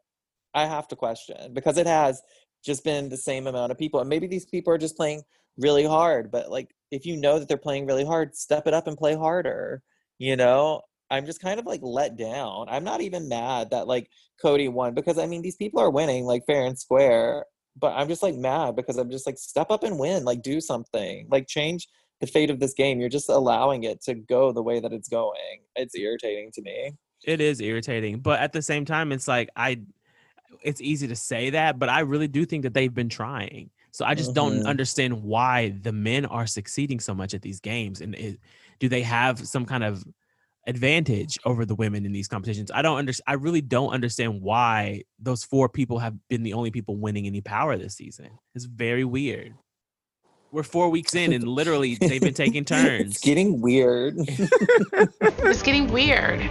I have to question because it has just been the same amount of people. And maybe these people are just playing really hard, but like, if you know that they're playing really hard, step it up and play harder. You know, I'm just kind of like let down. I'm not even mad that like Cody won because I mean, these people are winning like fair and square but I'm just like mad because I'm just like step up and win, like do something, like change the fate of this game. You're just allowing it to go the way that it's going. It's irritating to me. it is irritating, but at the same time, it's like I. It's easy to say that, but I really do think that they've been trying. So I just don't Mhm. understand why the men are succeeding so much at these games, and it, do they have some kind of advantage over the women in these competitions. I don't understand. I really don't understand why those four people have been the only people winning any power this season. It's very weird. We're four weeks in, and literally they've been taking [LAUGHS] turns. it's getting weird. [LAUGHS] It's getting weird.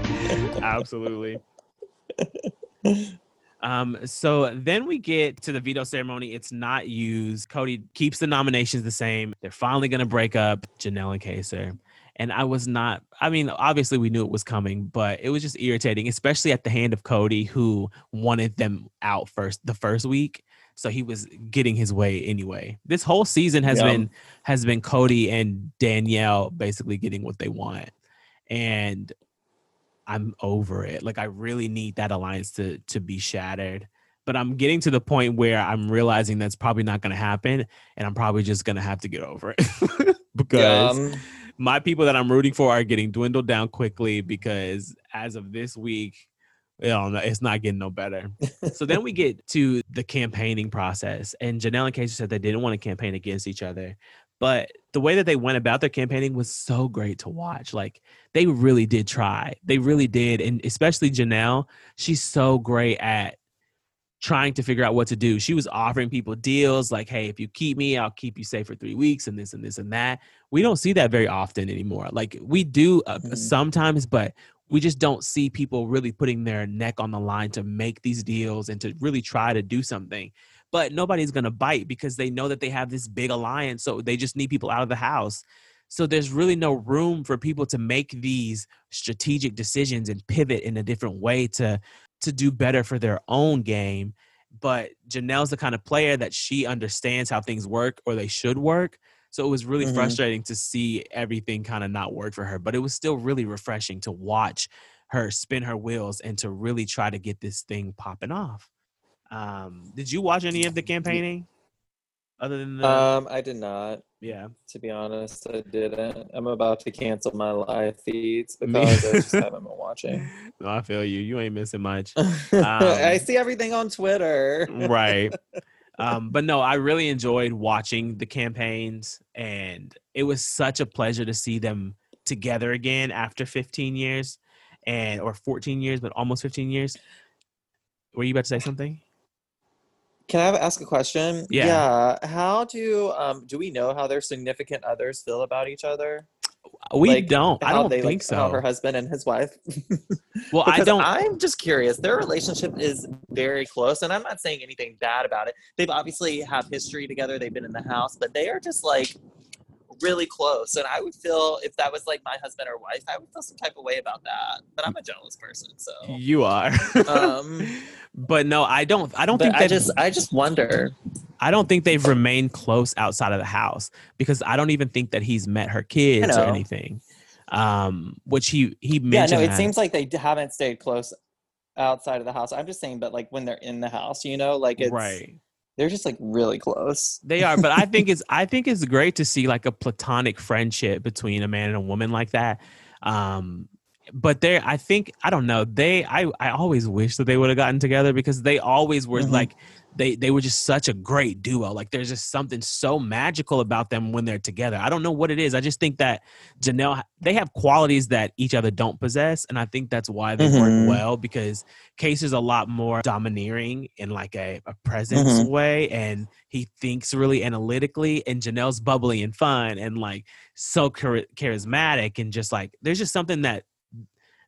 Absolutely. Um, so then we get to the veto ceremony. It's not used. Cody keeps the nominations the same. They're finally gonna break up Janelle and Kaysar. And I was not, I mean, obviously we knew it was coming, but it was just irritating, especially at the hand of Cody, who wanted them out first the first week. So he was getting his way anyway. This whole season has Yeah. been has been Cody and Danielle basically getting what they want. And I'm over it. Like I really need that alliance to to be shattered. But I'm getting to the point where I'm realizing that's probably not going to happen, and I'm probably just going to have to get over it [LAUGHS] because Um, my people that I'm rooting for are getting dwindled down quickly. Because as of this week, you know, it's not getting no better. [LAUGHS] so then we get to the campaigning process, and Janelle and Casey said they didn't want to campaign against each other. But the way that they went about their campaigning was so great to watch. Like they really did try. They really did. And especially Janelle, she's so great at trying to figure out what to do. She was offering people deals like, hey, if you keep me, I'll keep you safe for three weeks and this and this and that. We don't see that very often anymore. Like we do uh, Mhm. sometimes, but we just don't see people really putting their neck on the line to make these deals and to really try to do something. But nobody's going to bite because they know that they have this big alliance. So they just need people out of the house. So there's really no room for people to make these strategic decisions and pivot in a different way to to do better for their own game. But Janelle's the kind of player that she understands how things work or they should work. So it was really Mhm. frustrating to see everything kind of not work for her, but it was still really refreshing to watch her spin her wheels and to really try to get this thing popping off. Um, did you watch any of the [LAUGHS] campaigning? Other than the Um, I did not. yeah, To be honest, I didn't. I'm about to cancel my live feeds [LAUGHS] because I just [LAUGHS] haven't been watching. no, I feel you. You ain't missing much. I see everything on Twitter. right. Um, but no, I really enjoyed watching the campaigns, and it was such a pleasure to see them together again after 15 years, and or 14 years, but almost 15 years. Were you about to say something? Can I ask a question? Yeah. Yeah. How do um do we know how their significant others feel about each other? We Like, don't. I don't they, think like, How her husband and his wife. [LAUGHS] Well, I don't. I'm just curious. Their relationship is very close, and I'm not saying anything bad about it. They've obviously have history together. They've been in the house, but they are just like really close. And I would feel if that was like my husband or wife, I would feel some type of way about that. But I'm a jealous person, so. you are. Um, [LAUGHS] but no, I don't. I don't think I just, I just wonder. I don't think they've remained close outside of the house because I don't even think that he's met her kids or anything. Um, which he he Yeah, no, it that. seems like they haven't stayed close outside of the house. I'm just saying, but like when they're in the house, you know, like it's right. They're just like really close. They are, but I think [LAUGHS] it's I think it's great to see like a platonic friendship between a man and a woman like that. Um, but they I think I don't know. They I I always wish that they would have gotten together because they always were Mhm. like they they were just such a great duo. Like there's just something so magical about them when they're together. I don't know what it is. I just think that Janelle they have qualities that each other don't possess, and I think that's why they Mhm. work well because Case is a lot more domineering in like a, a presence Mhm. way, and he thinks really analytically, and Janelle's bubbly and fun and like so char- charismatic and just like there's just something that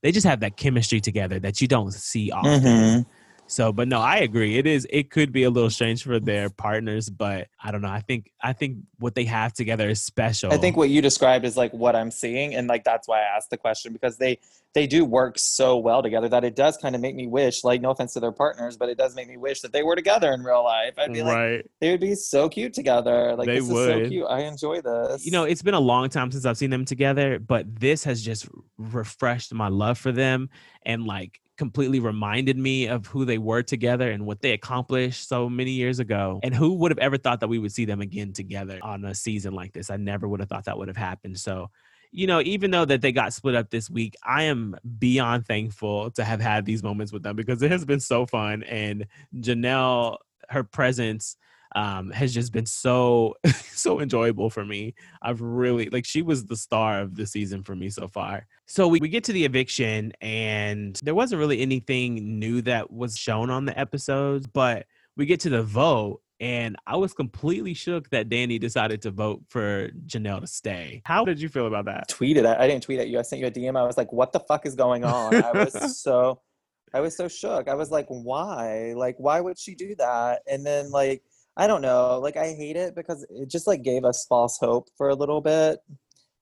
they just have that chemistry together that you don't see often. Mhm. So, but no, I agree. It is. It could be a little strange for their partners, but I don't know. I think. I think what they have together is special. I think what you described is like what I'm seeing, and like that's why I asked the question because they they do work so well together that it does kind of make me wish, like no offense to their partners, but it does make me wish that they were together in real life. I'd be like, right. they would be so cute together. Like They this is would. so cute. I enjoy this. You know, it's been a long time since I've seen them together, but this has just refreshed my love for them and like completely reminded me of who they were together and what they accomplished so many years ago. And who would have ever thought that we would see them again together on a season like this? I never would have thought that would have happened. So, you know, even though that they got split up this week, I am beyond thankful to have had these moments with them because it has been so fun. And Janelle, her presence um, has just been so [LAUGHS] so enjoyable for me. I've really like she was the star of the season for me so far. So we, we get to the eviction and there wasn't really anything new that was shown on the episodes, but we get to the vote and I was completely shook that Dani decided to vote for Janelle to stay. How did you feel about that? tweeted. I, I didn't tweet at you. I sent you a DM. I was like, what the fuck is going on? I was [LAUGHS] so I was so shook. I was like, why? Like, why would she do that? And then like I don't know. Like I hate it because it just like gave us false hope for a little bit.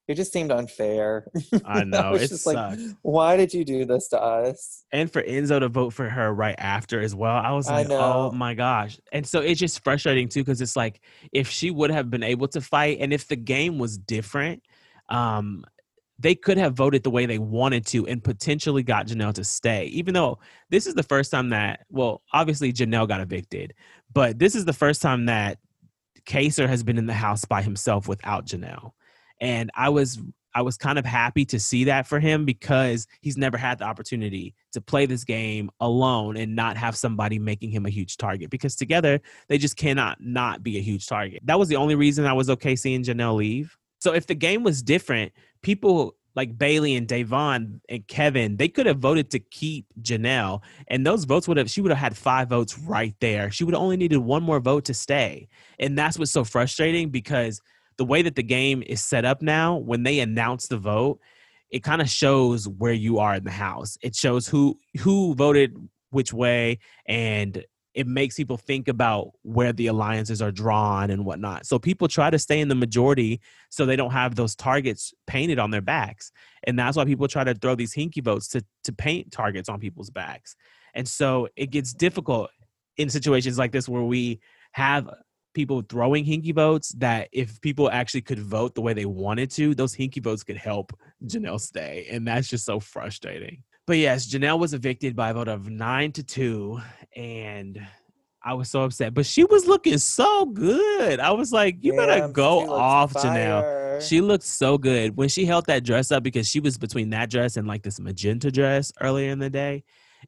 It just seemed unfair. [LAUGHS] I know was it just sucked. like, why did you do this to us? and for Enzo to vote for her right after as well. I was I like, oh my gosh. And so it's just frustrating too, because it's like if she would have been able to fight and if the game was different, um, they could have voted the way they wanted to and potentially got Janelle to stay. Even though this is the first time that, well, obviously Janelle got evicted, but this is the first time that Kaysar has been in the house by himself without Janelle. And I was I was kind of happy to see that for him because he's never had the opportunity to play this game alone and not have somebody making him a huge target because together they just cannot not be a huge target. That was the only reason I was okay seeing Janelle leave. So if the game was different, people like Bayleigh and Da'Vonne and Kevin, they could have voted to keep Janelle, and those votes would have she would have had five votes right there. She would have only needed one more vote to stay, and that's what's so frustrating because the way that the game is set up now, when they announce the vote, it kind of shows where you are in the house. It shows who who voted which way, and it makes people think about where the alliances are drawn and whatnot. So people try to stay in the majority so they don't have those targets painted on their backs. And that's why people try to throw these hinky votes to to paint targets on people's backs. And so it gets difficult in situations like this where we have people throwing hinky votes that if people actually could vote the way they wanted to, those hinky votes could help Janelle stay. And that's just so frustrating. But yes, Janelle was evicted by a vote of nine to two. And I was so upset. But she was looking so good. I was like, you better go off, Janelle. She looked so good when she held that dress up because she was between that dress and like this magenta dress earlier in the day.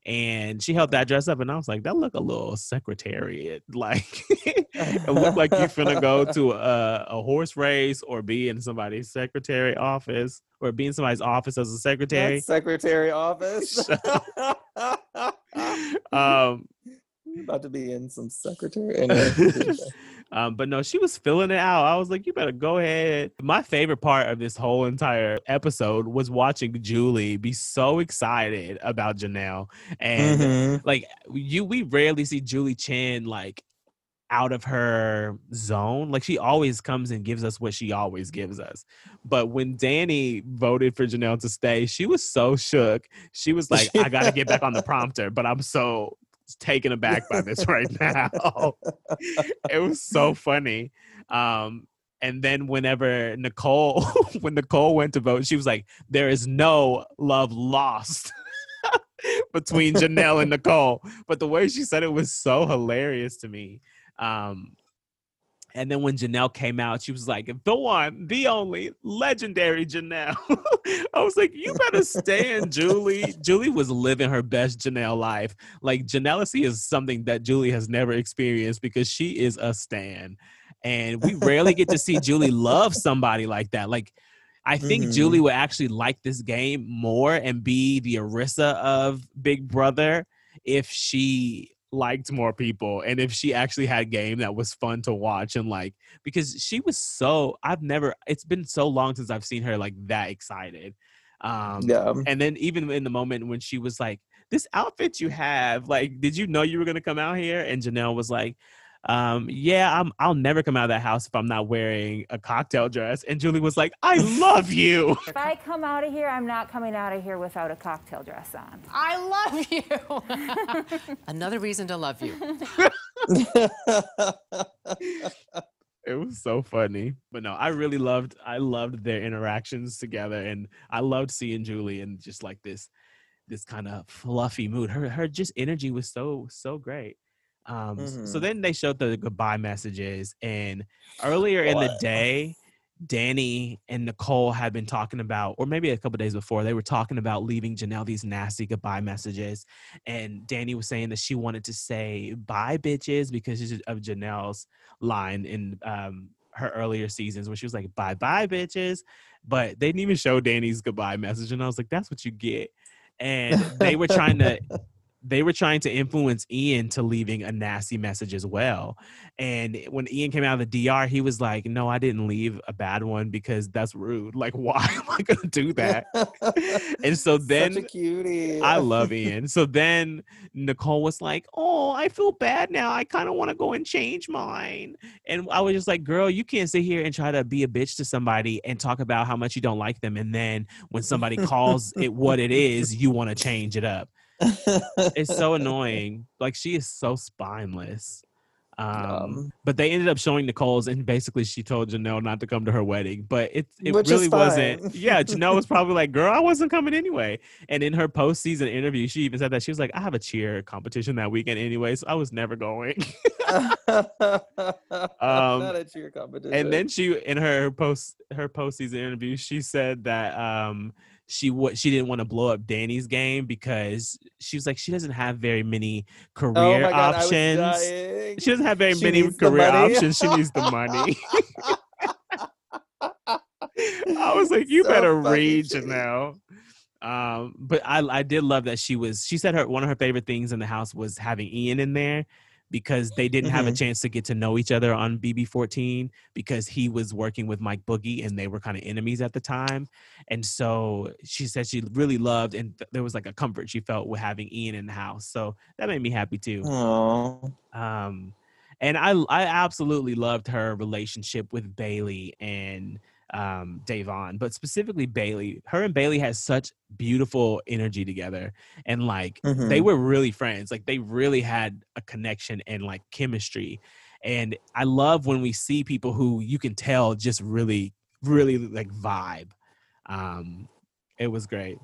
And she held that dress up, and I was like, that look a little secretariat. [LAUGHS] Like, it looked like you [LAUGHS] finna go to a, a horse race or be in somebody's secretary office or be in somebody's office as a secretary. That's secretary office. [LAUGHS] um, about to be in some secretary. Anyway. Um, but no, she was filling it out. I was like, you better go ahead. My favorite part of this whole entire episode was watching Julie be so excited about Janelle. And Mhm. like you we rarely see Julie Chen like out of her zone. Like she always comes and gives us what she always gives us. But when Dani voted for Janelle to stay, she was so shook. She was like, I gotta get back on the [LAUGHS] prompter, but I'm so taken aback by this [LAUGHS] right now. it was so funny. Um and then whenever Nicole [LAUGHS] when Nicole went to vote, she was like, There is no love lost. [LAUGHS] between Janelle and Nicole. But the way she said it was so hilarious to me. Um, and then when Janelle came out, she was like, the one, the only, legendary Janelle. [LAUGHS] I was like, you better stand, Julie. Julie was living her best Janelle life. Like, Janelacy is something that Julie has never experienced because she is a stan. And we rarely get to see Julie love somebody like that. Like, I think Mhm. Julie would actually like this game more and be the Arissa of Big Brother if she liked more people and if she actually had game that was fun to watch and like because she was so I've never it's been so long since I've seen her like that excited. Um yeah. and then even in the moment when she was like, This outfit you have, like, did you know you were gonna come out here? And Janelle was like, um, yeah, I'm I'll never come out of that house if I'm not wearing a cocktail dress. And Julie was like, I [LAUGHS] love you. If I come out of here, I'm not coming out of here without a cocktail dress on. I love you. [LAUGHS] Another reason to love you. [LAUGHS] it was so funny. But no, I really loved I loved their interactions together and I loved seeing Julie in just like this this kind of fluffy mood. Her her just energy was so so great. Um s- so then they showed the goodbye messages and earlier in the day Dani and Nicole had been talking about, or maybe a couple days before, they were talking about leaving Janelle these nasty goodbye messages. And Dani was saying that she wanted to say bye, bitches, because of Janelle's line in um, her earlier seasons where she was like, bye, bye, bitches. But they didn't even show Dani's goodbye message. And I was like, that's what you get. And they were trying to. [LAUGHS] They were trying to influence Ian to leaving a nasty message as well. And when Ian came out of the DR, he was like, No, I didn't leave a bad one because that's rude. [LAUGHS] Like, why am I going to do [LAUGHS] that? And so then Such a cutie. I [LAUGHS] love Ian. So then Nicole was like, Oh, I feel bad now. I kind of want to go and change mine. And I was just like, Girl, you can't sit here and try to be a bitch to somebody and talk about how much you don't like them. And then when somebody calls it what it is, you want to change it up. It's so [LAUGHS] annoying. Like, she is so spineless. Um, Um, but they ended up showing Nicole's, and basically she told Janelle not to come to her wedding. But it it really wasn't. Yeah, Janelle was probably like, "Girl, I wasn't coming anyway." And in her postseason interview, she even said that she was like, "I have a cheer competition that weekend anyway, so I was never going." [LAUGHS] not a cheer competition. and then she, in her post her postseason interview, she said that um she what she didn't want to blow up Dani's game because she was like she doesn't have very many oh career my God, options. She doesn't have very She many career options. She needs the money. [LAUGHS] I was like, you So better read shitty. Janelle. Um, but I I did love that she was. She said her one of her favorite things in the house was having Ian in there because they didn't have a Mhm. chance to get to know each other on BB14 because he was working with Mike Boogie and they were kind of enemies at the time. And so she said she really loved and th- there was like a comfort she felt with having Ian in the house. So that made me happy too. Aw. Um, and I I absolutely loved her relationship with Bayleigh and um Da'Vonne, but specifically Bayleigh. Her and Bayleigh has such beautiful energy together, and like they Mhm. were really friends. Like they really had a connection and like chemistry. And I love when we see people who you can tell just really, really like vibe. Um, it was great.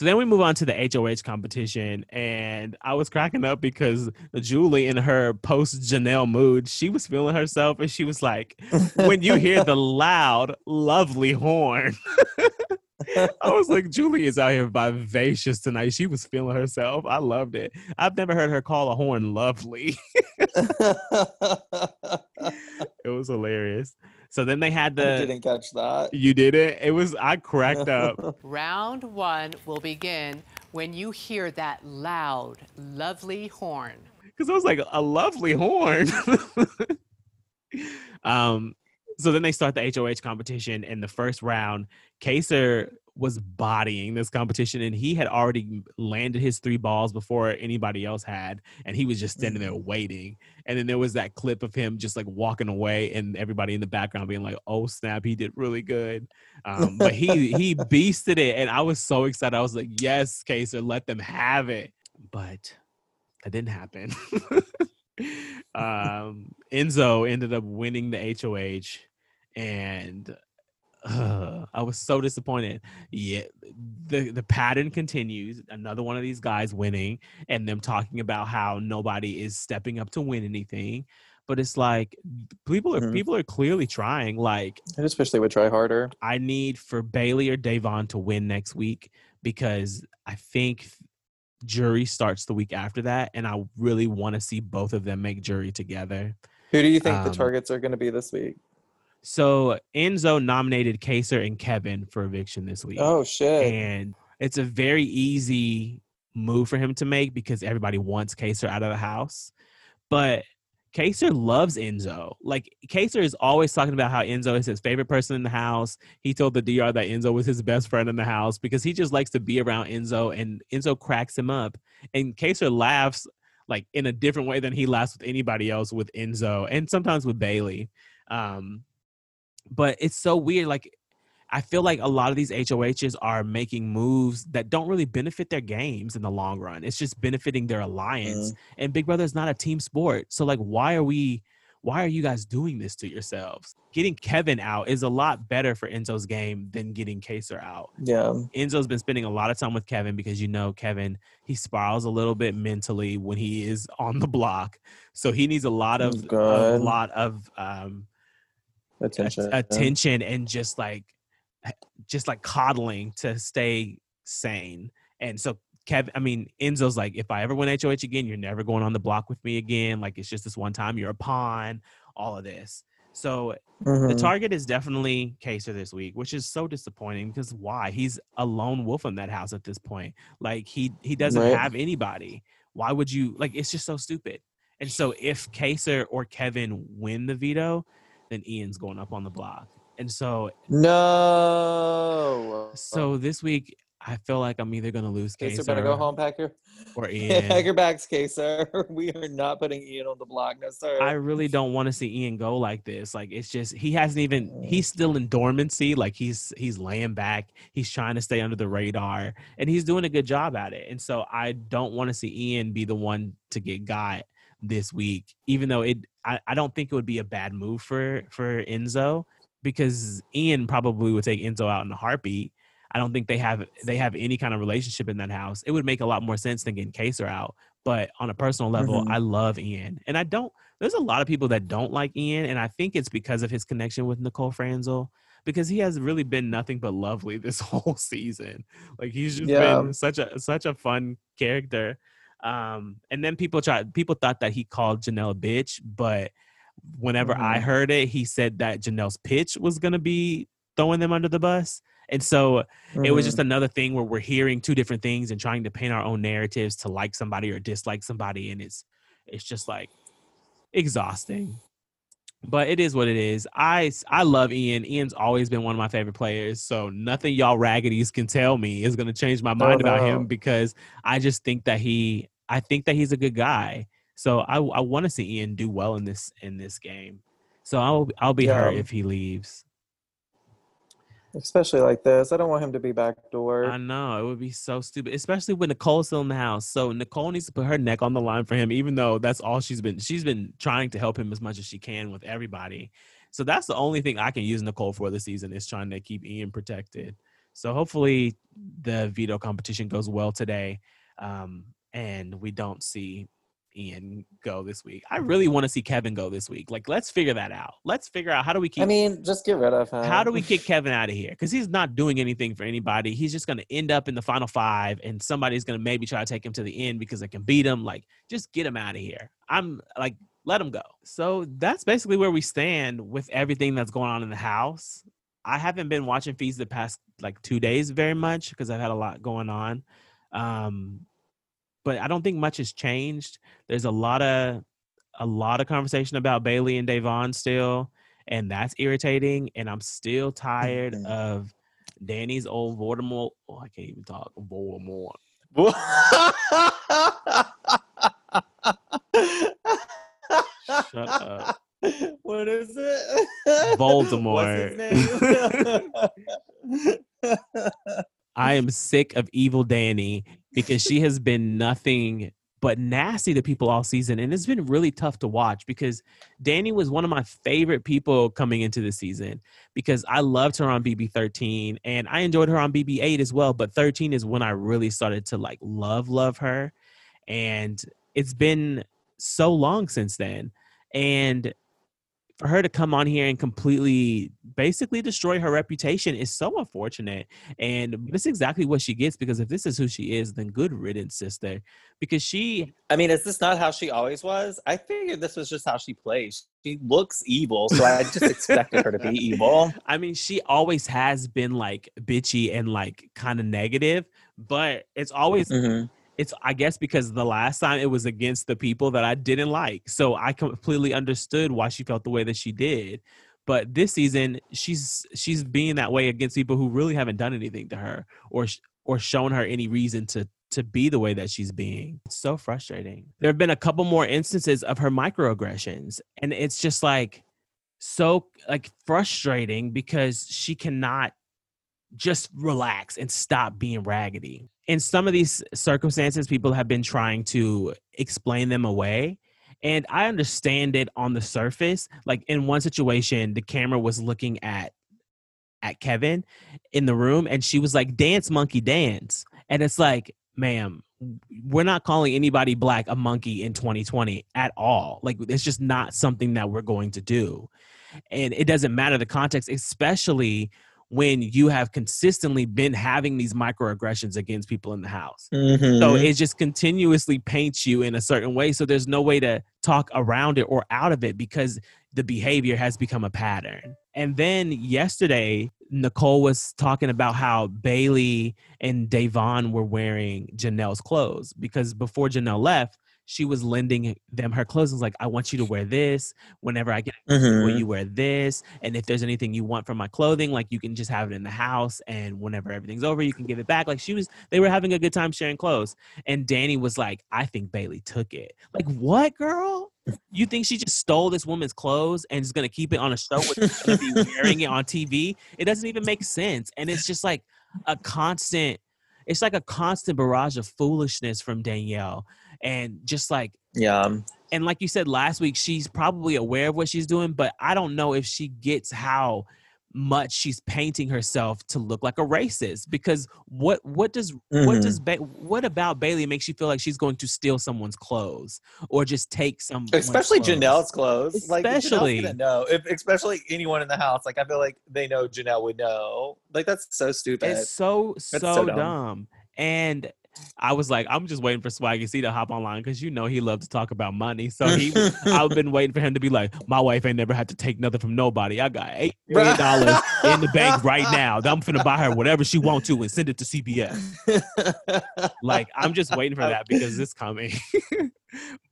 So then we move on to the HOH competition, and I was cracking up because Julie, in her post Janelle mood, she was feeling herself, and she was like, "When you hear the [LAUGHS] loud, lovely horn." [LAUGHS] I was like, Julie is out here vivacious tonight. She was feeling herself. I loved it. I've never heard her call a horn lovely. [LAUGHS] it was hilarious. So then they had the. I the. didn't catch that. You did it. It was. I cracked up. [LAUGHS] Round one will begin when you hear that loud, lovely horn. because I was like a lovely horn. [LAUGHS] um, so then they start the HOH competition, In the first round, Kaser was bodying this competition, and he had already landed his three balls before anybody else had, and he was just standing there waiting. And then there was that clip of him just like walking away, and everybody in the background being like, "Oh snap, he did really good." Um, but he he [LAUGHS] beasted it, and I was so excited. I was like, "Yes, Kaysar, let them have it." But that didn't happen. [LAUGHS] um, Enzo ended up winning the HOH, and uh, I was so disappointed. Yeah, the the pattern continues. Another one of these guys winning, and them talking about how nobody is stepping up to win anything. But it's like people are Mhm. people are clearly trying. Like just wish would try harder. I need for Bayleigh or Da'Vonne to win next week because I think jury starts the week after that, and I really want to see both of them make jury together. Who do you think the Um, targets are going to be this week? So Enzo nominated Kaysar and Kevin for eviction this week. Oh shit! and it's a very easy move for him to make because everybody wants Kaysar out of the house. But Kaysar loves Enzo. Like Kaysar is always talking about how Enzo is his favorite person in the house. He told the DR that Enzo was his best friend in the house because he just likes to be around Enzo and Enzo cracks him up. And Kaysar laughs like in a different way than he laughs with anybody else with Enzo and sometimes with Bayleigh. Um but it's so weird like I feel like a lot of these HOHs are making moves that don't really benefit their games in the long run. It's just benefiting their alliance. And Big Brother is not a team sport. So like why are we why are you guys doing this to yourselves? Getting Kevin out is a lot better for Enzo's game than getting Kaysar out. Yeah, Enzo's been spending a lot of time with Kevin because you know Kevin he spirals a little bit mentally when he is on the block. So he needs a lot of a lot of um attention. att- attention and just like just like coddling to stay sane. And so Kevin, I mean, Enzo's like, if I ever win HOH again, you're never going on the block with me again. Like it's just this one time, you're a pawn, all of this. So the Mhm. target is definitely Kaysar this week, which is so disappointing because why? He's a lone wolf in that house at this point. Like he he doesn't Right. have anybody. Why would you like it's just so stupid. And so if Kaysar or Kevin win the veto, then Ian's going up on the block. And so No. so this week I feel like I'm either gonna lose Kaysar Kaysar better go home, Packer. [LAUGHS] or [LAUGHS] Ian. Packer backs Kaysar. [LAUGHS] We are not putting Ian on the block, no sir. I really don't want to see Ian go like this. Like it's just he hasn't even he's mm. still in dormancy. Like he's he's laying back. He's trying to stay under the radar, and he's doing a good job at it. And so I don't want to see Ian be the one to get got this week. Even though it, I, I don't think it would be a bad move for for Enzo because Ian probably would take Enzo out in a heartbeat. I don't think they have they have any kind of relationship in that house. It would make a lot more sense than getting Kaysar out. But on a personal level, Mhm. I love Ian, and I don't. There's a lot of people that don't like Ian, and I think it's because of his connection with Nicole Franzel. Because he has really been nothing but lovely [LAUGHS] this whole season. Like he's just Yeah. been such a such a fun character. Um, and then people tried. People thought that he called Janelle a bitch, but whenever I Mhm. heard it, he said that Janelle's pitch was gonna be throwing them under the bus. And so it was just another thing where we're hearing two different things and trying to paint our own narratives to like somebody or dislike somebody and it's it's just like exhausting but it is what it is. I, I love ian ian's always been one of my favorite players so nothing y'all raggedies can tell me is going to change my mind about no. him because i just think that he i think that he's a good guy so i i want to see ian do well in this in this game so i'll i'll be hurt if he leaves Especially like this. I don't want him to be backdoor. I know it would be so stupid, especially when Nicole's still in the house. So Nicole needs to put her neck on the line for him, even though that's all she's been. She's been trying to help him as much as she can with everybody. So that's the only thing I can use Nicole for this season is trying to keep Ian protected. So hopefully the veto competition goes well today, um, and we don't see Ian go this week. I really want to see Kevin go this week. Like, let's figure that out. Let's figure out how do we keep. I mean, just get rid of him. How do we kick [LAUGHS] Kevin out of here? Because he's not doing anything for anybody. He's just going to end up in the final five, and somebody's going to maybe try to take him to the end because they can beat him. Like, just get him out of here. I'm like, let him go. So that's basically where we stand with everything that's going on in the house. I haven't been watching feeds the past like two days very much because I've had a lot going on. Um, but I don't think much has changed. There's a lot of a lot of conversation about Bayleigh and Da'Vonne still, and that's irritating. And I'm still tired Mhm. of Dani's old Voldemort. Oh, I can't even talk. Voldemort. Shut up. What is it? Voldemort. [LAUGHS] What's his name? [LAUGHS] I am sick of evil Dani because she has been nothing but nasty to people all season. And it's been really tough to watch because Dani was one of my favorite people coming into the season because I loved her on BB 13 and I enjoyed her on BB 8 as well. But 13 is when I really started to like love, love her. And it's been so long since then. And for her to come on here and completely basically destroy her reputation is so unfortunate. And this is exactly what she gets because if this is who she is, then good riddance, sister. Because she I mean, is this not how she always was? I figured this was just how she plays. She looks evil, so I just expected her to be [LAUGHS] evil. I mean, she always has been like bitchy and like kind of negative, but it's always Mhm. It's I guess because the last time it was against the people that I didn't like. So I completely understood why she felt the way that she did. But this season she's she's being that way against people who really haven't done anything to her or or shown her any reason to to be the way that she's being. It's so frustrating. There have been a couple more instances of her microaggressions and it's just like so like frustrating because she cannot just relax and stop being raggedy. In some of these circumstances, people have been trying to explain them away. And I understand it on the surface. Like in one situation, the camera was looking at at Kevin in the room and she was like, dance monkey dance. And it's like, ma'am, we're not calling anybody black a monkey in 2020 at all. Like it's just not something that we're going to do. And it doesn't matter the context, especially when you have consistently been having these microaggressions against people in the house. So Mhm. it just continuously paints you in a certain way. So there's no way to talk around it or out of it because the behavior has become a pattern. And then yesterday, Nicole was talking about how Bayleigh and Da'Vonne were wearing Janelle's clothes because before Janelle left, she was lending them her clothes. and was like, I want you to wear this whenever I get Mhm. will you wear this? And if there's anything you want from my clothing, like you can just have it in the house. And whenever everything's over, you can give it back. Like she was, they were having a good time sharing clothes. And Dani was like, I think Bayleigh took it. Like, what, girl? You think she just stole this woman's clothes and is gonna keep it on a show with be wearing it on TV? It doesn't even make sense. And it's just like a constant, it's like a constant barrage of foolishness from Danielle. And just like yeah. and like you said last week, she's probably aware of what she's doing, but I don't know if she gets how much she's painting herself to look like a racist. Because what what does what Mhm. does ba- what about Bayleigh makes you feel like she's going to steal someone's clothes or just take some Especially Janelle's clothes. Like Especially. Know. If especially anyone in the house. Like I feel like they know Janelle would know. Like that's so stupid. It's so so, so dumb. dumb. And I was like, I'm just waiting for Swaggy C to hop online because you know he loves to talk about money. So he, [LAUGHS] I've been waiting for him to be like, my wife ain't never had to take nothing from nobody. I got eight [LAUGHS] million dollars in the bank [LAUGHS] right now. I'm finna buy her whatever she want to and send it to CBS. Like I'm just waiting for that because it's coming.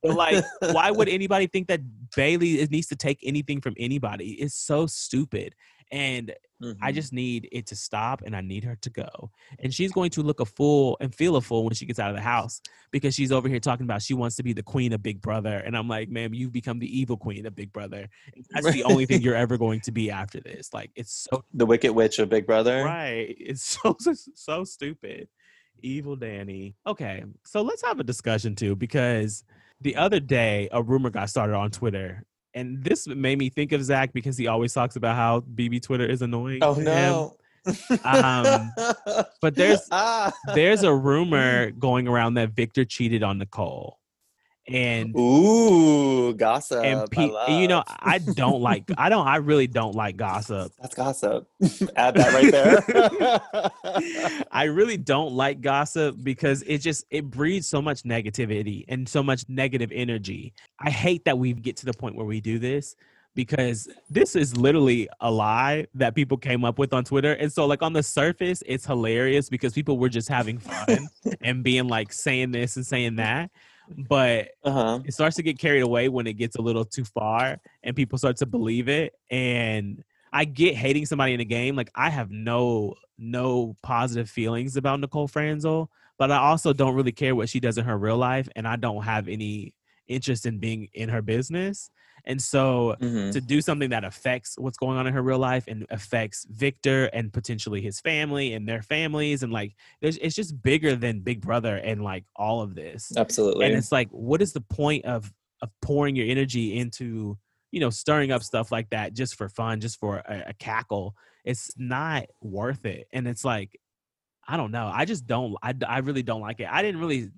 but like, why would anybody think that Bayleigh needs to take anything from anybody? It's so stupid. And I Mhm. just need it to stop and I need her to go. And she's going to look a fool and feel a fool when she gets out of the house because she's over here talking about she wants to be the queen of Big Brother. And I'm like, ma'am, you've become the evil queen of Big Brother. That's the only thing [LAUGHS] you're ever going to be after this. Like, it's so the Wicked Witch of Big Brother. right. It's [LAUGHS] so, so, so stupid. Evil Dani. Okay. So let's have a discussion too because the other day a rumor got started on Twitter. And this made me think of Zach because he always talks about how BB Twitter is annoying. Oh no. Um, but [LAUGHS] there's ah. there's a [LAUGHS] rumor going around that Victor cheated on Nicole. And Ooh, gossip. and pe- you know. I don't like [LAUGHS] I don't I really don't like gossip. That's gossip. [LAUGHS] Add that right there. [LAUGHS] I really don't like gossip because it just it breeds so much negativity and so much negative energy. I hate that we get to the point where we do this because this is literally a lie that people came up with on Twitter. And so like on the surface it's hilarious because people were just having fun and being like saying this and saying that. But uh-huh. it starts to get carried away when it gets a little too far and people start to believe it and i get hating somebody in a game like i have no no positive feelings about nicole franzel but i also don't really care what she does in her real life and i don't have any interest in being in her business and so Mhm. to do something that affects what's going on in her real life and affects Victor and potentially his family and their families and like there's it's just bigger than Big Brother and like all of this. Absolutely. And it's like, what is the point of of pouring your energy into, you know, stirring up stuff like that just for fun, just for a, a cackle? It's not worth it. And it's like, I don't know. I just don't. I I really don't like it. I didn't really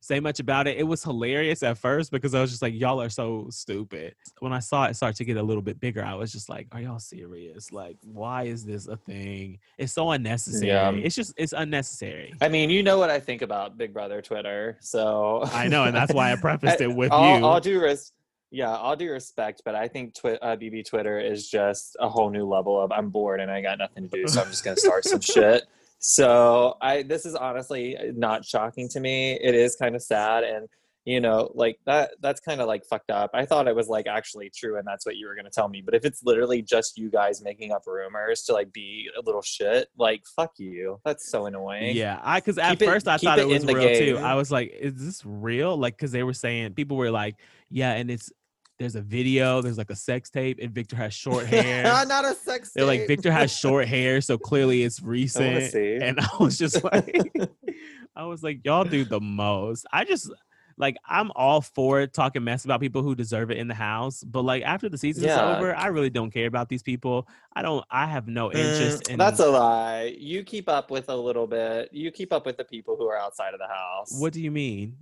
say much about it. It was hilarious at first because I was just like, y'all are so stupid. When I saw it start to get a little bit bigger, I was just like, are y'all serious? Like, why is this a thing? It's so unnecessary. Yeah. It's just it's unnecessary. I mean, you know what I think about Big Brother Twitter, so I know, and that's why I [LAUGHS] prefaced it with all, you. All due res- yeah, all due respect, but I think twi- uh, BB Twitter is just a whole new level of I'm bored and I got nothing to do, so I'm just gonna start some [LAUGHS] shit. So I this is honestly not shocking to me. It is kind of sad and you know like that that's kind of like fucked up i thought it was like actually true and that's what you were going to tell me but if it's literally just you guys making up rumors to like be a little shit like fuck you that's so annoying Yeah, I because at Keep it- first I thought it it was real too. I was like, "Is this real?" Like, because they were saying people were like, "Yeah," and it's there's a video, there's like a sex tape, and Victor has short [LAUGHS] hair. not a sex tape. They're like. Victor has short [LAUGHS] hair, so clearly it's recent. see. And I was just like, [LAUGHS] I was like, y'all do the most. I just like I'm all for it, talking mess about people who deserve it in the house, but like after the season's Yeah. over, I really don't care about these people. I don't. I have no interest Mm, in. That's a lie. You keep up with a little bit. You keep up with the people who are outside of the house. what do you mean?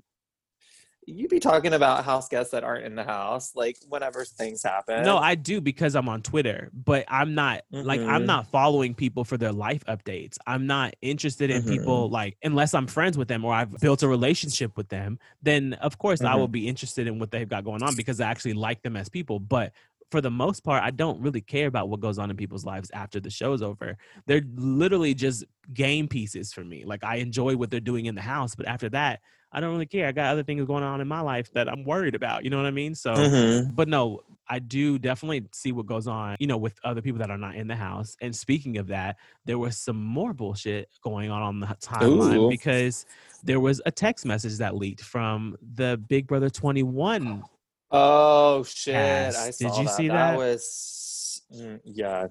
You be talking about house guests that aren't in the house, like whenever things happen. No, I do because I'm on Twitter, but I'm not like I'm Mhm. not following people for their life updates. I'm not interested in Mhm. people like unless I'm friends with them or I've built a relationship with them, then of course I Mhm. will be interested in what they've got going on because I actually like them as people. But for the most part, I don't really care about what goes on in people's lives after the show's over. They're literally just game pieces for me. Like I enjoy what they're doing in the house, but after that, I don't really care. I got other things going on in my life that I'm worried about. You know what I mean? So Mhm. but no, I do definitely see what goes on, you know, with other people that are not in the house. And speaking of that, there was some more bullshit going on on the timeline Ooh. because there was a text message that leaked from the Big Brother 21. Oh shit! I Cast. saw Did you that. see that? was mm, yeah.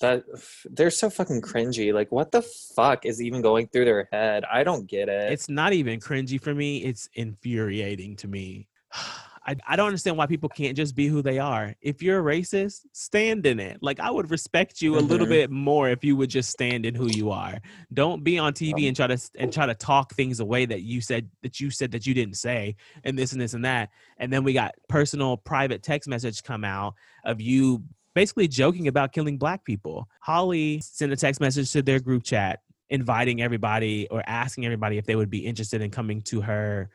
That they're so fucking cringy. Like, what the fuck is even going through their head? I don't get it. It's not even cringy for me, it's infuriating to me. [SIGHS] I, I don't understand why people can't just be who they are. If you're a racist, stand in it. Like I would respect you a little Mhm. bit more if you would just stand in who you are. Don't be on TV and try to and try to talk things away that you said that you said that you didn't say and this and this and that. And then we got personal private text message come out of you basically joking about killing black people. Holly sent a text message to their group chat inviting everybody or asking everybody if they would be interested in coming to her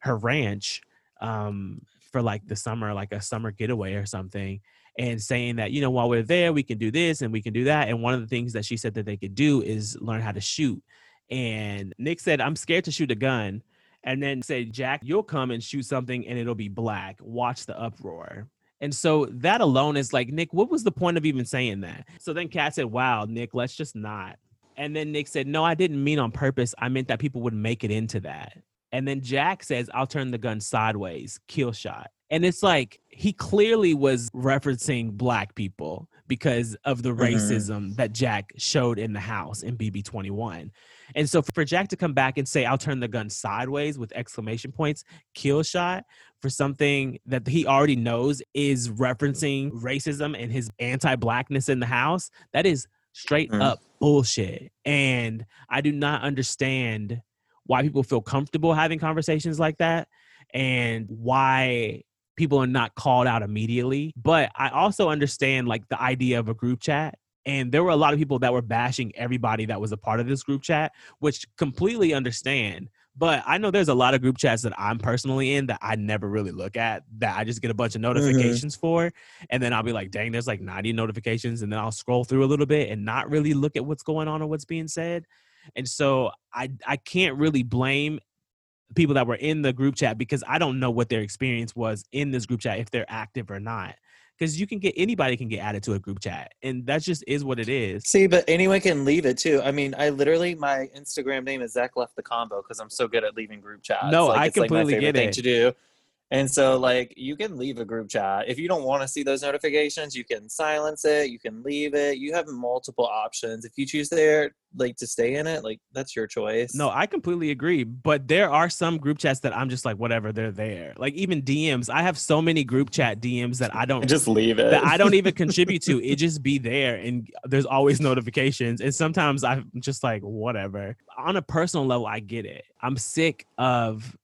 her ranch um, for like the summer, like a summer getaway or something, and saying that you know while we're there we can do this and we can do that. And one of the things that she said that they could do is learn how to shoot. And Nick said, "I'm scared to shoot a gun," and then said, "Jack, you'll come and shoot something and it'll be black. Watch the uproar." And so that alone is like, Nick, what was the point of even saying that? So then Kat said, Wow, Nick, let's just not. And then Nick said, No, I didn't mean on purpose. I meant that people would make it into that. And then Jack says, I'll turn the gun sideways, kill shot. And it's like he clearly was referencing black people because of the Mhm. racism that Jack showed in the house in BB21. And so for Jack to come back and say, I'll turn the gun sideways with exclamation points, kill shot for something that he already knows is referencing racism and his anti blackness in the house, that is straight Mm. up bullshit. And I do not understand why people feel comfortable having conversations like that and why people are not called out immediately. But I also understand like the idea of a group chat. And there were a lot of people that were bashing everybody that was a part of this group chat, which completely understand. But I know there's a lot of group chats that I'm personally in that I never really look at, that I just get a bunch of mm-hmm. notifications for. And then I'll be like, dang, there's like 90 notifications. And then I'll scroll through a little bit and not really look at what's going on or what's being said. And so I I can't really blame people that were in the group chat because I don't know what their experience was in this group chat if they're active or not. Because you can get anybody can get added to a group chat, and that just is what it is. See, but anyone can leave it too. I mean, I literally my Instagram name is Zach left the combo because I'm so good at leaving group chats. No, like, I it's like my completely favorite get thing it. to do. And so, like, you can leave a group chat if you don't want to see those notifications. You can silence it. You can leave it. You have multiple options. If you choose there, like, to stay in it, like, that's your choice. No, I completely agree. But there are some group chats that I'm just like, whatever, they're there. Like even DMs, I have so many group chat DMs that I don't [LAUGHS] just leave it. that I don't even [LAUGHS] contribute to. It just be there, and there's always notifications. And sometimes I'm just like, whatever. On a personal level, I get it. I'm sick of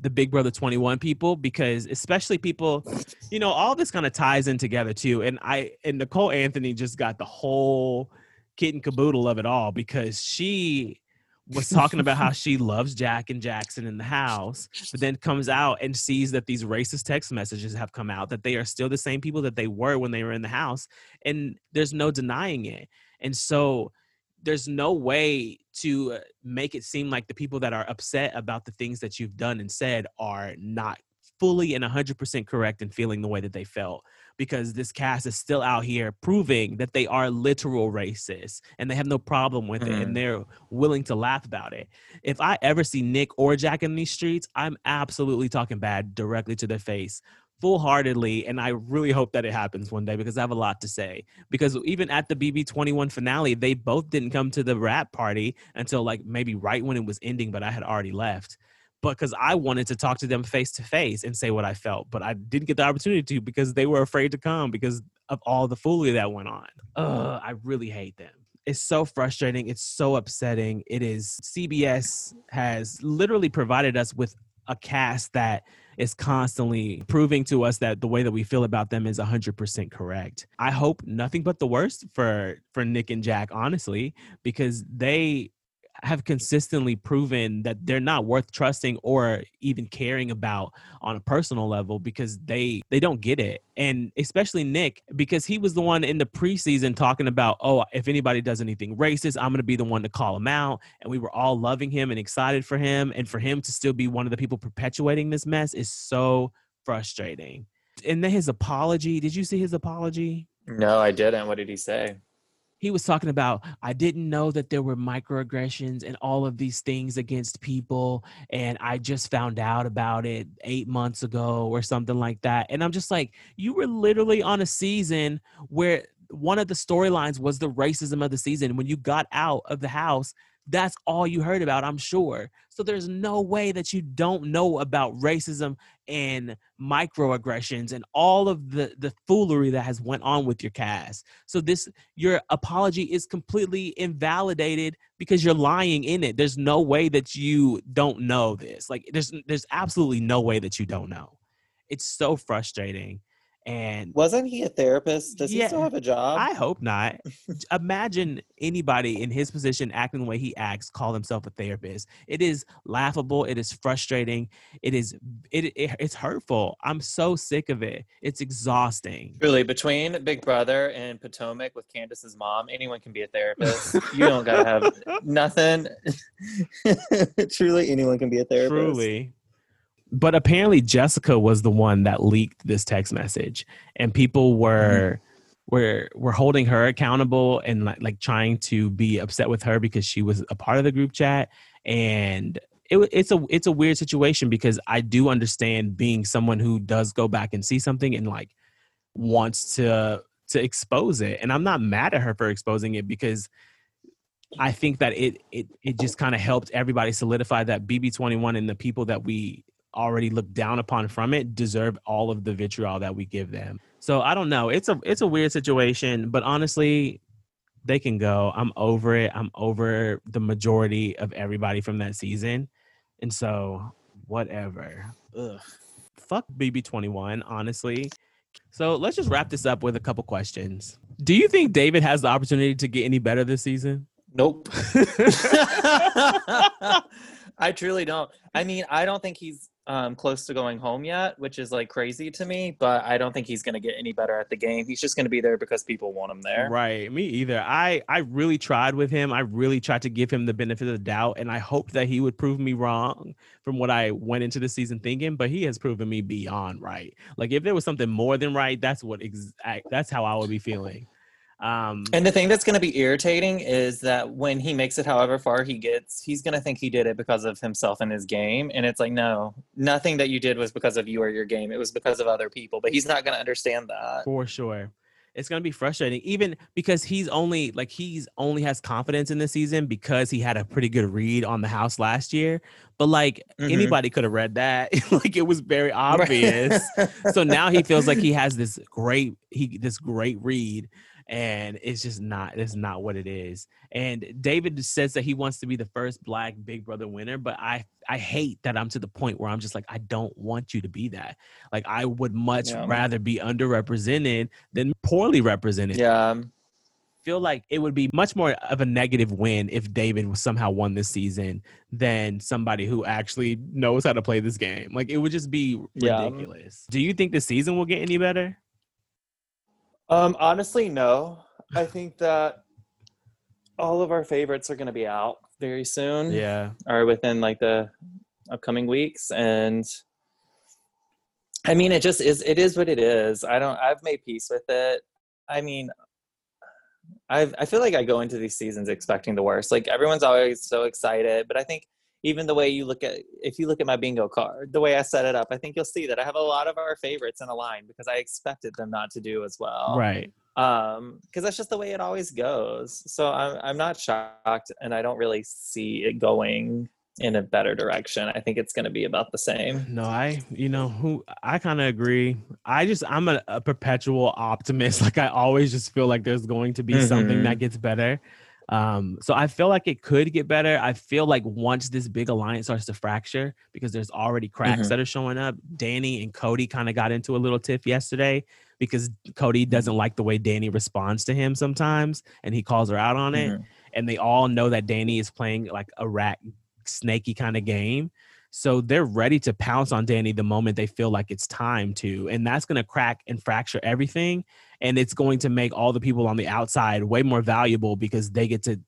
the Big Brother 21 people because, especially people, you know, all this kind of ties in together too. And I and Nicole Anthony just got the whole kit and caboodle of it all because she was talking about how she [LAUGHS] loves Jack and Jackson in the house, but then comes out and sees that these racist text messages have come out, that they are still the same people that they were when they were in the house. And there's no denying it. And so there's no way to uh, make it seem like the people that are upset about the things that you've done and said are not fully and 100% correct in feeling the way that they felt because this cast is still out here proving that they are literal racists and they have no problem with it Mhm. and they're willing to laugh about it. If I ever see Nick or Jack in these streets, I'm absolutely talking bad directly to their face full heartedly and I really hope that it happens one day because I have a lot to say because even at the BB21 finale they both didn't come to the wrap party until like maybe right when it was ending but I had already left but because I wanted to talk to them face to face and say what I felt, but I didn't get the opportunity to because they were afraid to come because of all the foolery that went on. Ugh, I really hate them. It's so frustrating. It's so upsetting. It is. CBS has literally provided us with a cast that is constantly proving to us that the way that we feel about them is 100% correct. I hope nothing but the worst for for Nick and Jack honestly because they have consistently proven that they're not worth trusting or even caring about on a personal level because they they don't get it. And especially Nick because he was the one in the preseason talking about oh if anybody does anything racist I'm going to be the one to call him out. And we were all loving him and excited for him. And for him to still be one of the people perpetuating this mess is so frustrating. And then his apology did you see his apology? No, I didn't. What did he say? He was talking about i didn't know that there were microaggressions and all of these things against people and i just found out about it eight months ago or something like that and i'm just like you were literally on a season where one of the storylines was the racism of the season. When you got out of the house that's all you heard about i'm sure. So there's no way that you don't know about racism and microaggressions and all of the the foolery that has went on with your cast. So this your apology is completely invalidated because you're lying in it. There's no way that you don't know this. Like there's there's absolutely no way that you don't know. It's so frustrating and Wasn't he a therapist? Does he still have a job? I hope not. [LAUGHS] Imagine anybody in his position acting the way he acts, call himself a therapist. It is laughable. It is frustrating. It is it, it it's hurtful. I'm so sick of it. It's exhausting. Really, between Big Brother and Potomac with Candiace's mom, anyone can be a therapist. you don't gotta have [LAUGHS] nothing. [LAUGHS] Truly, anyone can be a therapist. Truly. But apparently Jessica was the one that leaked this text message, and people were mm-hmm. were were holding her accountable and like, like trying to be upset with her because she was a part of the group chat. And it, it's a it's a weird situation because I do understand being someone who does go back and see something and like wants to to expose it. And I'm not mad at her for exposing it because I think that it it it just kind of helped everybody solidify that BB21 and the people that we already look down upon from it deserve all of the vitriol that we give them. So I don't know. It's a it's a weird situation, but honestly, they can go. I'm over it. I'm over the majority of everybody from that season. And so whatever. Ugh. Fuck BB21, honestly. So let's just wrap this up with a couple questions. Do you think David has the opportunity to get any better this season? Nope. [LAUGHS] [LAUGHS] I truly don't. I mean, I don't think he's um, close to going home yet, which is like crazy to me. But I don't think he's going to get any better at the game. He's just going to be there because people want him there. Right. Me either. I I really tried with him. I really tried to give him the benefit of the doubt, and I hoped that he would prove me wrong from what I went into the season thinking. But he has proven me beyond right. Like if there was something more than right, that's what exact. That's how I would be feeling. Um, And the thing that's going to be irritating is that when he makes it however far he gets, he's going to think he did it because of himself and his game. And it's like, no, nothing that you did was because of you or your game. It was because of other people. But he's not going to understand that. for sure. It's gonna be frustrating, even because he's only like he's only has confidence in the season because he had a pretty good read on the house last year. But like Mhm. anybody could have read that. [LAUGHS] like it was very obvious. so now he feels like he [LAUGHS] has this great he this great read and it's just not it's not what it is and david says that he wants to be the first black big brother winner but i i hate that i'm to the point where i'm just like i don't want you to be that like i would much Yeah. rather be underrepresented than poorly represented yeah. feel like it would be much more of a negative win if David was somehow won this season than somebody who actually knows how to play this game. Like it would just be Yeah. ridiculous. Do you think the season will get any better? Um, honestly, no. I think that all of our favorites are going to be out very soon. Yeah. or within like the upcoming weeks and i mean it just is it is what it is i don't i've made peace with it i mean I've, i feel like i go into these seasons expecting the worst like everyone's always so excited but i think even the way you look at if you look at my bingo card the way i set it up i think you'll see that i have a lot of our favorites in a line because i expected them not to do as well Right. um because that's just the way it always goes so i'm i'm not shocked and i don't really see it going in a better direction i think it's going to be about the same No, I, you know, who I kind of agree. I just, I'm a, a perpetual optimist. [LAUGHS] Like I always just feel like there's going to be something Mhm. that gets better. Um, so I feel like it could get better. I feel like once this big alliance starts to fracture, because there's already cracks Mhm. that are showing up. Dani and Cody kind of got into a little tiff yesterday because Cody doesn't like the way Dani responds to him sometimes, and he calls her out on it Mhm. and they all know that Dani is playing like a rat snaky kind of game. So they're ready to pounce on Dani the moment they feel like it's time to. And that's going to crack and fracture everything. And it's going to make all the people on the outside way more valuable because they get to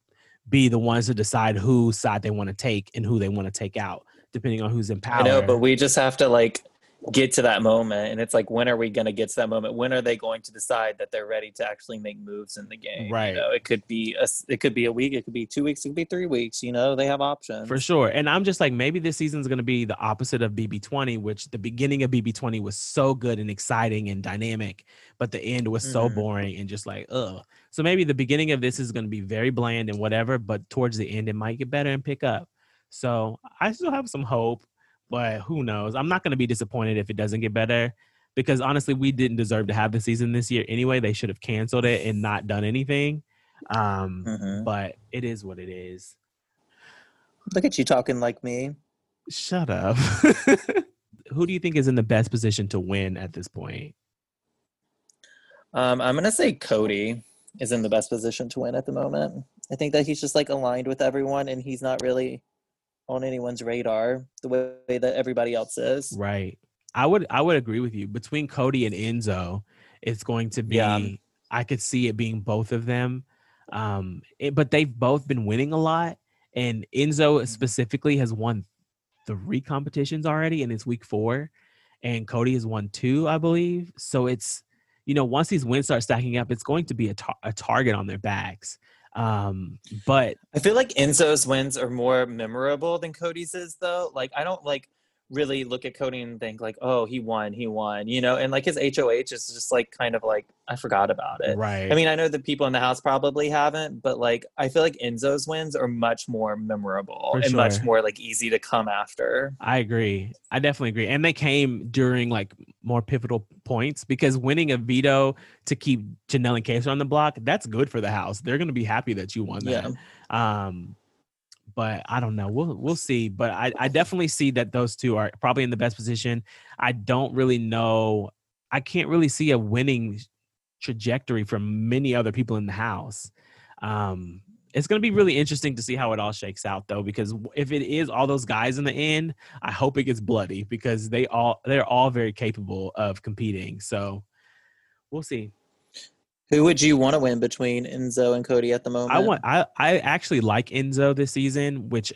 be the ones to decide whose side they want to take and who they want to take out, depending on who's in power. i know but we just have to like get to that moment and it's like when are we going to get to that moment when are they going to decide that they're ready to actually make moves in the game Right. you know it could be a it could be a week it could be two weeks it could be three weeks you know they have options For sure. And I'm just like, maybe this season's going to be the opposite of BB20, which the beginning of BB20 was so good and exciting and dynamic, but the end was so Mhm. boring and just like, ugh. So maybe the beginning of this is going to be very bland and whatever, but towards the end, it might get better and pick up. So I still have some hope, but who knows? I'm not going to be disappointed if it doesn't get better because honestly, we didn't deserve to have the season this year anyway. They should have canceled it and not done anything. Um, Mhm. But it is what it is. look at you talking like me Shut up. [LAUGHS] Who do you think is in the best position to win at this point? Um, I'm gonna say Cody is in the best position to win at the moment. I think that he's just like aligned with everyone, and he's not really on anyone's radar the way that everybody else is. Right. I would I would agree with you. Between Cody and Enzo, it's going to be Yeah. I could see it being both of them. Um it- but they've both been winning a lot and Enzo specifically has won three competitions already, and it's week four, and Cody has won two, I believe. So it's you know once these wins start stacking up, it's going to be a, tar- a target on their backs. Um, but I feel like Enzo's wins are more memorable than Cody's is though. Like I don't like really look at Cody and think like, oh, he won, he won, you know, and like his HOH is just like kind of like I forgot about it. right, I mean, I know the people in the house probably haven't, but like I feel like Enzo's wins are much more memorable For and much more like easy to come after. I agree. I definitely agree. And they came during like more pivotal points because winning a veto to keep Janelle and Case on the block, that's good for the house. They're gonna be happy that you won that. Um, but I don't know. We'll we'll see. But I, I definitely see that those two are probably in the best position. I don't really know. I can't really see a winning trajectory from many other people in the house. Um, it's going to be really interesting to see how it all shakes out, though, because if it is all those guys in the end, I hope it gets bloody because they all they're all very capable of competing. So we'll see. Who would you want to win between Enzo and Cody at the moment? I want I I actually like Enzo this season, which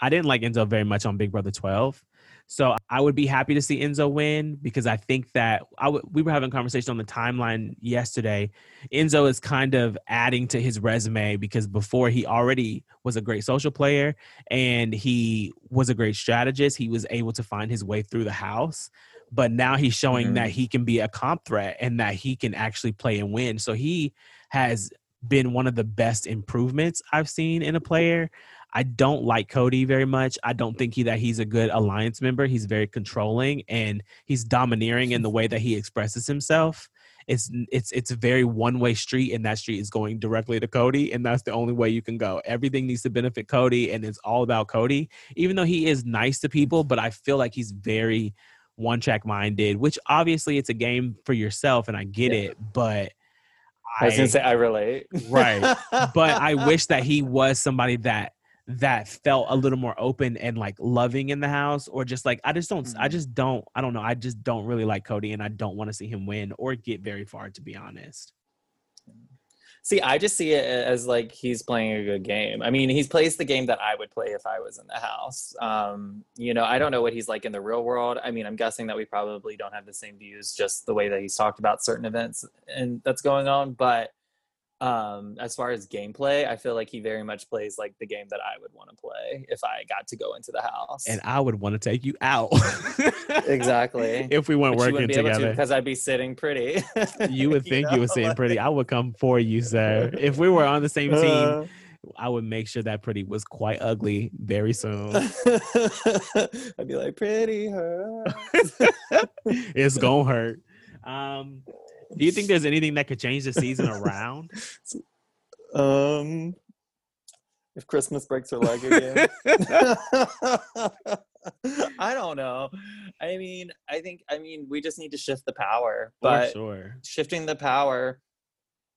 I didn't like Enzo very much on Big Brother 12. So I would be happy to see Enzo win because I think that I w- we were having a conversation on the timeline yesterday. Enzo is kind of adding to his resume because before he already was a great social player and he was a great strategist. He was able to find his way through the house, but now he's showing Mhm. that he can be a comp threat and that he can actually play and win. So he has been one of the best improvements I've seen in a player. I don't like Cody very much. I don't think he, that he's a good alliance member. He's very controlling and he's domineering in the way that he expresses himself. It's it's it's a very one way street, and that street is going directly to Cody, and that's the only way you can go. Everything needs to benefit Cody, and it's all about Cody. Even though he is nice to people, but I feel like he's very one track minded. Which obviously it's a game for yourself, and I get Yeah. it, but I was gonna say I relate. Right. but I [LAUGHS] wish that he was somebody that that felt a little more open and like loving in the house or just like I just don't I Mhm. just don't I don't know I just don't really like Cody and I don't want to see him win or get very far to be honest. See, I just see it as like he's playing a good game. I mean, he's plays the game that I would play if I was in the house. Um, you know, I don't know what he's like in the real world. I mean, I'm guessing that we probably don't have the same views, just the way that he's talked about certain events and that's going on. But um, as far as gameplay, I feel like he very much plays like the game that I would want to play if I got to go into the house. And I would want to take you out. Exactly. [LAUGHS] if we weren't But working together. because I'd be sitting pretty. [LAUGHS] You would think you, know? were sitting pretty. I would come for you, sir. [LAUGHS] If we were on the same team, Uh, I would make sure that pretty was quite ugly very soon. I'd be like, pretty her. it's gonna hurt. Um, do you think there's anything that could change the season around? [LAUGHS] Um, if Christmas breaks her leg again. [LAUGHS] I don't know. I mean, I think, I mean, we just need to shift the power, For but sure. shifting the power,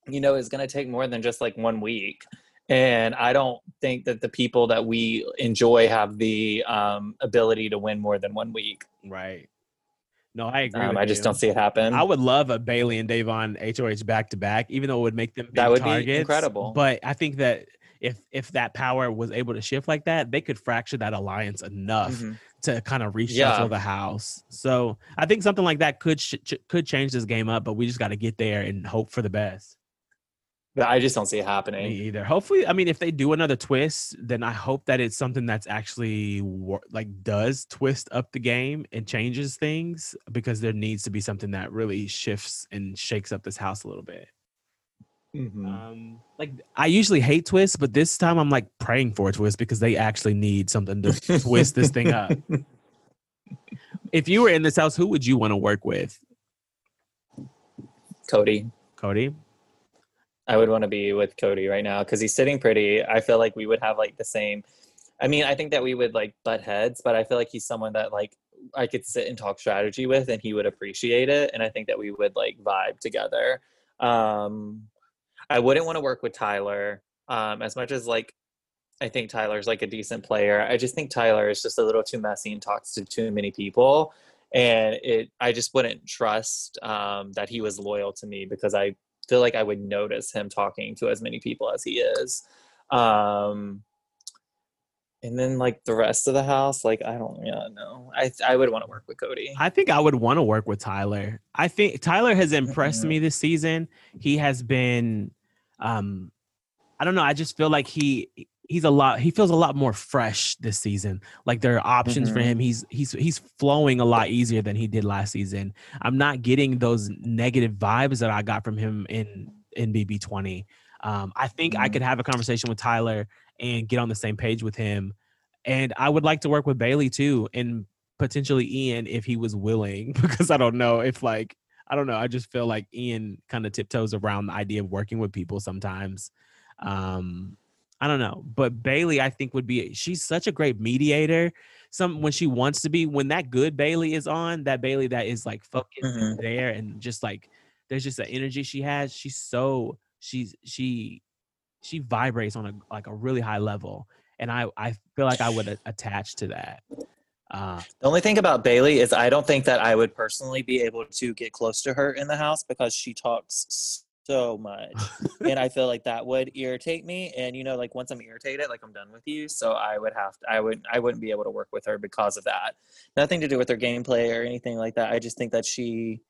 you know, is going to take more than just like one week. And I don't think that the people that we enjoy have the um, ability to win more than one week. Right. No, I agree. Um, I just you. don't see it happen. I would love a Bayleigh and Da'Vonne HOH back to back, even though it would make them big That would be incredible. But I think that if if that power was able to shift like that, they could fracture that alliance enough Mhm. to kind of reshuffle Yeah. the house. So I think something like that could sh- could change this game up, but we just got to get there and hope for the best. I just don't see it Me happening. either. Hopefully, I mean, if they do another twist, then I hope that it's something that's actually wor- like does twist up the game and changes things because there needs to be something that really shifts and shakes up this house a little bit. Mhm. Um, like I usually hate twists, but this time I'm like praying for a twist because they actually need something to [LAUGHS] twist this thing up. If you were in this house, who would you want to work with, Cody. Cody? I would want to be with Cody right now because he's sitting pretty. I feel like we would have like the same. I mean, I think that we would like butt heads, but I feel like he's someone that like I could sit and talk strategy with, and he would appreciate it. And I think that we would like vibe together. Um, I wouldn't want to work with Tyler um, as much as like I think Tyler's like a decent player. I just think Tyler is just a little too messy and talks to too many people, and it. I just wouldn't trust um, that he was loyal to me because I feel like I would notice him talking to as many people as he is. Um, And then like the rest of the house, like I don't yeah, know. I I would want to work with Cody. I think I would want to work with Tyler. I think Tyler has impressed me this season. He has been um I don't know, I just feel like he he's a lot he feels a lot more fresh this season. Like there are options for Mhm. him. He's he's he's flowing a lot easier than he did last season. I'm not getting those negative vibes that I got from him in in BB20. Um I think I Mhm. could have a conversation with Tyler and get on the same page with him. And I would like to work with Bayleigh too and potentially Ian if he was willing [LAUGHS] because I don't know if like I don't know I just feel like Ian kind of tiptoes around the idea of working with people sometimes um I don't know but Bayleigh I think would be she's such a great mediator some when she wants to be when that good Bayleigh is on that Bayleigh that is like focused and Mhm. there and just like there's just the energy she has she's so she's she she vibrates on a like a really high level and I I feel like I would a- attach to that uh The only thing about Bayleigh is I don't think that I would personally be able to get close to her in the house because she talks so much. and I feel like that would irritate me. And you know, like once I'm irritated, like I'm done with you. So I would have to, I would I wouldn't be able to work with her because of that. Nothing to do with her gameplay or anything like that. I just think that she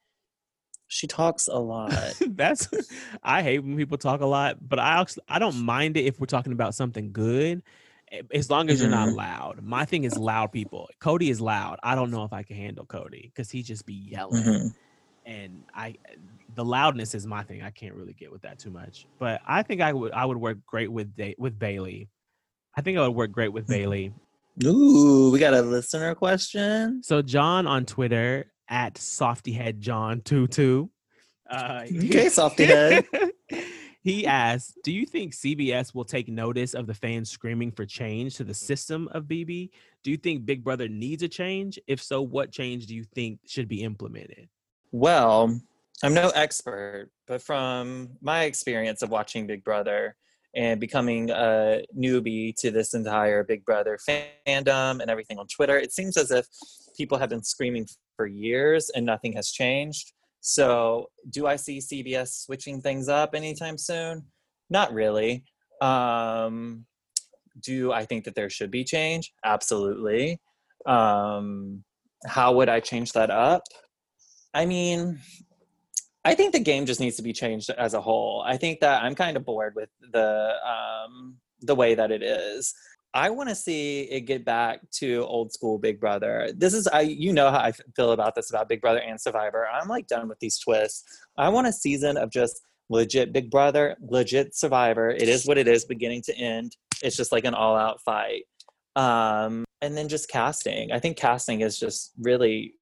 she talks a lot. [LAUGHS] That's I hate when people talk a lot, but I actually, I don't mind it if we're talking about something good, as long as you're not Mhm. loud. My thing is loud people. Cody is loud. I don't know if I can handle Cody because he just be yelling, Mhm. and I the loudness is my thing. I can't really get with that too much. But I think I would I would work great with da- with Bayleigh. I think I would work great with Mhm. Bayleigh. Ooh, we got a listener question. So John on Twitter at softyheadjohn22. Uh, Okay, softyhead. [LAUGHS] he asked, "Do you think CBS will take notice of the fans screaming for change to the system of BB? Do you think Big Brother needs a change? If so, what change do you think should be implemented?" Well, I'm no expert, but from my experience of watching Big Brother and becoming a newbie to this entire Big Brother fandom and everything on Twitter, it seems as if people have been screaming for years and nothing has changed. So, do I see CBS switching things up anytime soon? Not really. Um, do I think that there should be change? Absolutely. Um, how would I change that up? I mean, I think the game just needs to be changed as a whole. I think that I'm kind of bored with the um, the way that it is. I want to see it get back to old school Big Brother. This is I you know how I feel about this about Big Brother and Survivor. I'm like done with these twists. I want a season of just legit Big Brother, legit Survivor. It is what it is, beginning to end. It's just like an all out fight. Um, and then just casting. I think casting is just really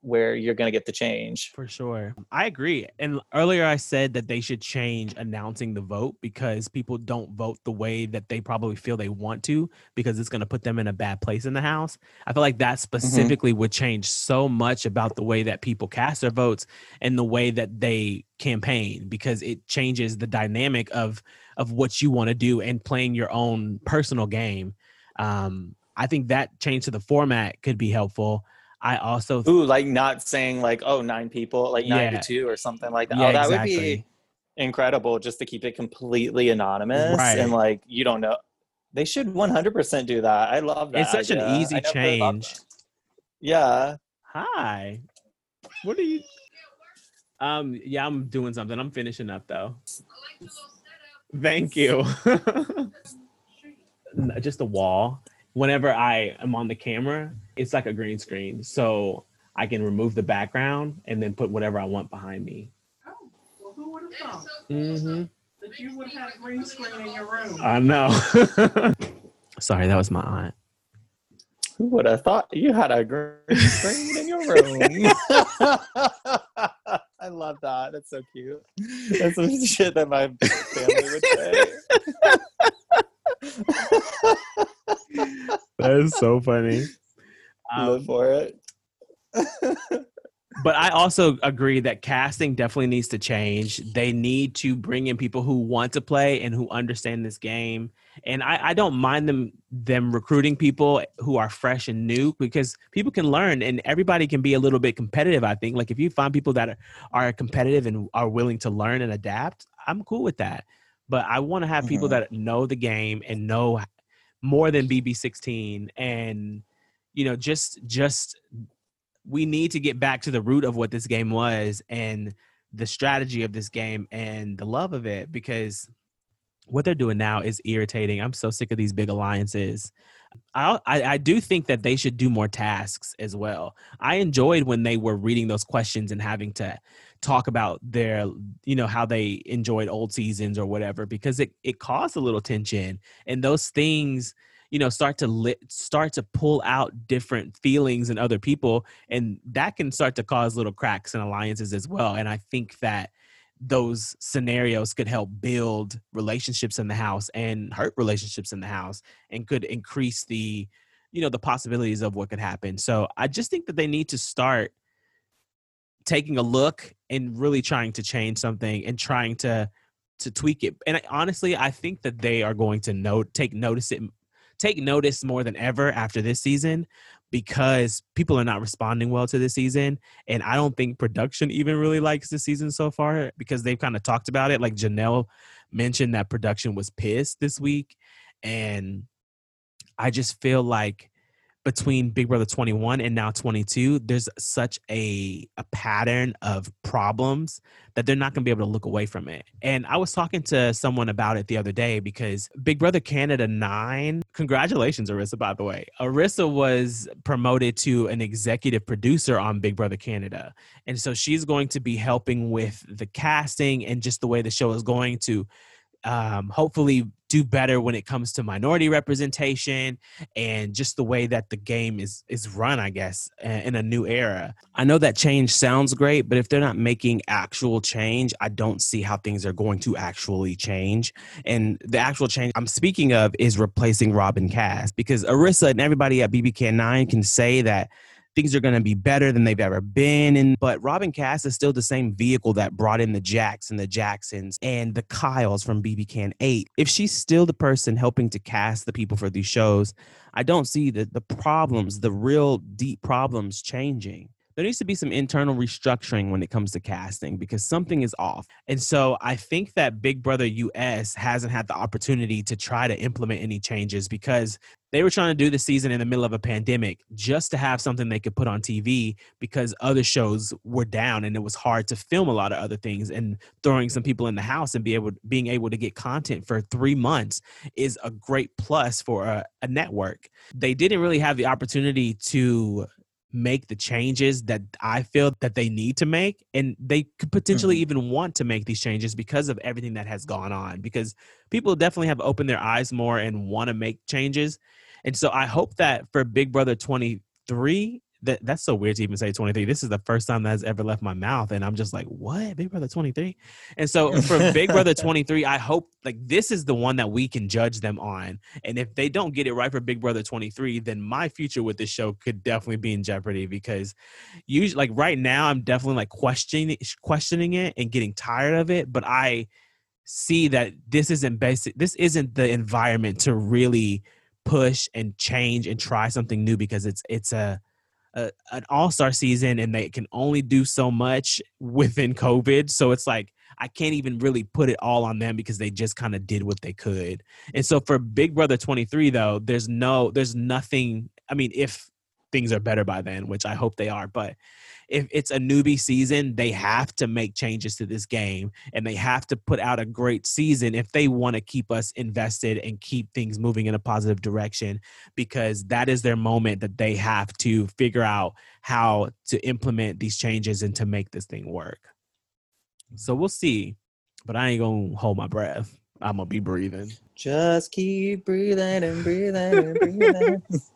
where you're going to get the change. For sure. I agree. And earlier I said that they should change announcing the vote because people don't vote the way that they probably feel they want to because it's going to put them in a bad place in the house. I feel like that specifically would change so much about the way that people cast their votes and the way that they campaign because it changes the dynamic of of what you want to do and playing your own personal game. Um I think that change to the format could be helpful. I also Ooh, like not saying like, oh, nine people, like nine Yeah. to two or something like that. Yeah, oh, that would be incredible just to keep it completely anonymous Right. and like you don't know. They should 100% do that. I love that. It's such an easy I never thought about change. Yeah. Hi. What are you? Um, yeah, I'm doing something. I'm finishing up though. Thank you. [LAUGHS] Just a wall. Whenever I am on the camera, it's like a green screen, so I can remove the background and then put whatever I want behind me. Oh, Well, who would have thought Mm-hmm. that you would have a green screen in your room? I know. [LAUGHS] Sorry, that was my aunt. Who would have thought you had a green [LAUGHS] screen in your room? [LAUGHS] I love that. That's so cute. That's some shit that my family would say. That is so funny. Live for it. but I also agree that casting definitely needs to change. They need to bring in people who want to play and who understand this game. And I, I don't mind them them recruiting people who are fresh and new because people can learn and everybody can be a little bit competitive. I think like if you find people that are, are competitive and are willing to learn and adapt, I'm cool with that. But I want to have people Mhm. that know the game and know more than BB16 and you know just just we need to get back to the root of what this game was and the strategy of this game and the love of it because what they're doing now is irritating. I'm so sick of these big alliances. I, I, do think that they should do more tasks as well. I enjoyed when they were reading those questions and having to talk about their, you know, how they enjoyed old seasons or whatever, because it, it caused a little tension. And those things, you know, start to lit, start to pull out different feelings in other people. And that can start to cause little cracks in alliances as well. And I think that those scenarios could help build relationships in the house and hurt relationships in the house and could increase the you know the possibilities of what could happen. So i just think that they need to start taking a look and really trying to change something and trying to to tweak it. And I, honestly i think that they are going to note take notice it take notice more than ever after this season because people are not responding well to this season. And I don't think production even really likes the season so far because they've kind of talked about it. Like Janelle mentioned that production was pissed this week. And I just feel like between Big Brother 21 and now 22, there's such a, a pattern of problems that they're not going to be able to look away from it. And I was talking to someone about it the other day because Big Brother Canada 9, congratulations, Arisa, by the way. Arisa was promoted to an executive producer on Big Brother Canada. And so she's going to be helping with the casting and just the way the show is going to um, hopefully do better when it comes to minority representation and just the way that the game is is run i guess in a new era. I know that change sounds great but if they're not making actual change i don't see how things are going to actually change. And the actual change i'm speaking of is replacing robyn kass because arisa and everybody at bbk 9 can say that things are going to be better than they've ever been. And but Robyn Kass is still the same vehicle that brought in the Jacks and the Jacksons and the Kyles from BB Can 8. If she's still the person helping to cast the people for these shows, I don't see the the problems, the real deep problems changing there needs to be some internal restructuring when it comes to casting because something is off. And so I think that Big Brother US hasn't had the opportunity to try to implement any changes because they were trying to do the season in the middle of a pandemic just to have something they could put on TV because other shows were down and it was hard to film a lot of other things and throwing some people in the house and be able being able to get content for 3 months is a great plus for a, a network. They didn't really have the opportunity to make the changes that I feel that they need to make. And they could potentially mm-hmm. even want to make these changes because of everything that has gone on. Because people definitely have opened their eyes more and want to make changes. And so I hope that for Big Brother 23, that that's so weird to even say 23. This is the first time that has ever left my mouth. And I'm just like, what? Big Brother 23? And so [LAUGHS] for Big Brother 23, I hope like this is the one that we can judge them on. And if they don't get it right for Big Brother 23, then my future with this show could definitely be in jeopardy because usually like right now I'm definitely like questioning questioning it and getting tired of it. But I see that this isn't basic this isn't the environment to really push and change and try something new because it's it's a a, an all-star season and they can only do so much within covid. So it's like i can't even really put it all on them because they just kind of did what they could. And so for big brother 23 though there's no there's nothing i mean if things are better by then which i hope they are but if it's a newbie season, they have to make changes to this game and they have to put out a great season if they want to keep us invested and keep things moving in a positive direction because that is their moment that they have to figure out how to implement these changes and to make this thing work. So we'll see, but I ain't going to hold my breath. I'm going to be breathing. Just keep breathing and breathing and breathing. [LAUGHS]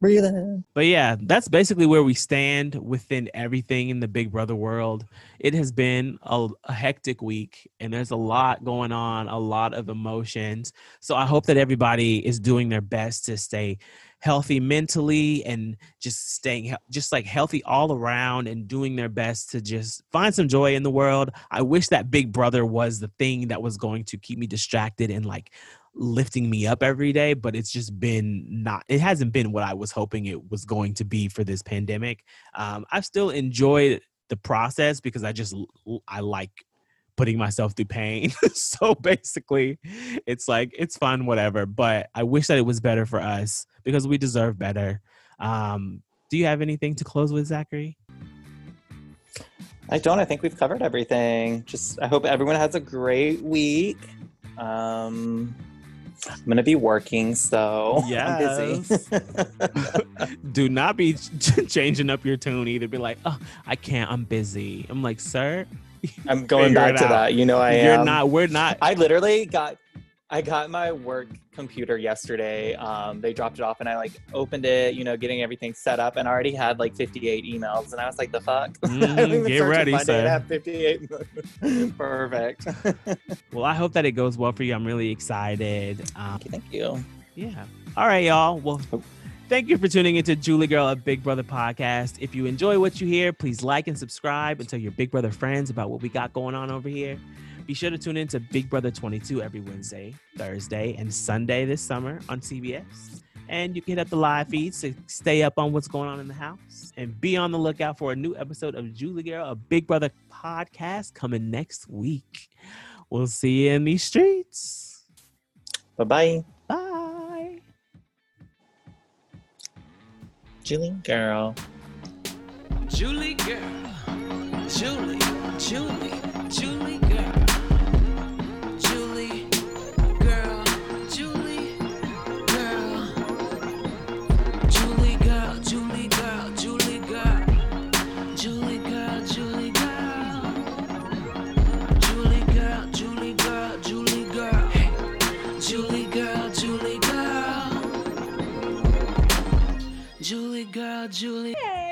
Breathe in. But yeah, that's basically where we stand within everything in the Big Brother world. It has been a, a, hectic week and there's a lot going on, a lot of emotions. So I hope that everybody is doing their best to stay healthy mentally and just staying just like healthy all around and doing their best to just find some joy in the world. I wish that Big Brother was the thing that was going to keep me distracted and like lifting me up every day, but it's just been not, it hasn't been what I was hoping it was going to be for this pandemic. Um, I've still enjoyed the process because I just, I like putting myself through pain. [LAUGHS] so basically, it's like it's fun, whatever. But I wish that it was better for us because we deserve better. Um, do you have anything to close with, Zachary? I don't. I think we've covered everything. Just I hope everyone has a great week. Um, I'm gonna be working, so I'm busy. [LAUGHS] do not be ch- changing up your tune either. Be like, oh, I can't. I'm busy. I'm like, sir. I'm going back to out. that. You know, I You're am. not. We're not. I literally got I got my work computer yesterday. Um, they dropped it off and I like opened it, you know, getting everything set up and I already had like 58 emails and I was like, the fuck? [LAUGHS] Even get ready, sir. I have 58. [LAUGHS] Perfect. [LAUGHS] Well, I hope that it goes well for you. I'm really excited. Um, Thank you. Yeah. All right, y'all. Well, thank you for tuning into Julie Girl, a Big Brother podcast. If you enjoy what you hear, please like and subscribe and tell your Big Brother friends about what we got going on over here. Be sure to tune in to Big Brother 22 every Wednesday, Thursday, and Sunday this summer on CBS. And you can hit up the live feeds to stay up on what's going on in the house. And be on the lookout for a new episode of Julie Girl, a Big Brother podcast coming next week. We'll see you in these streets. Bye bye. Bye. Julie girl. Julie girl, Julie, Julie, Julie girl, Julie. Hey.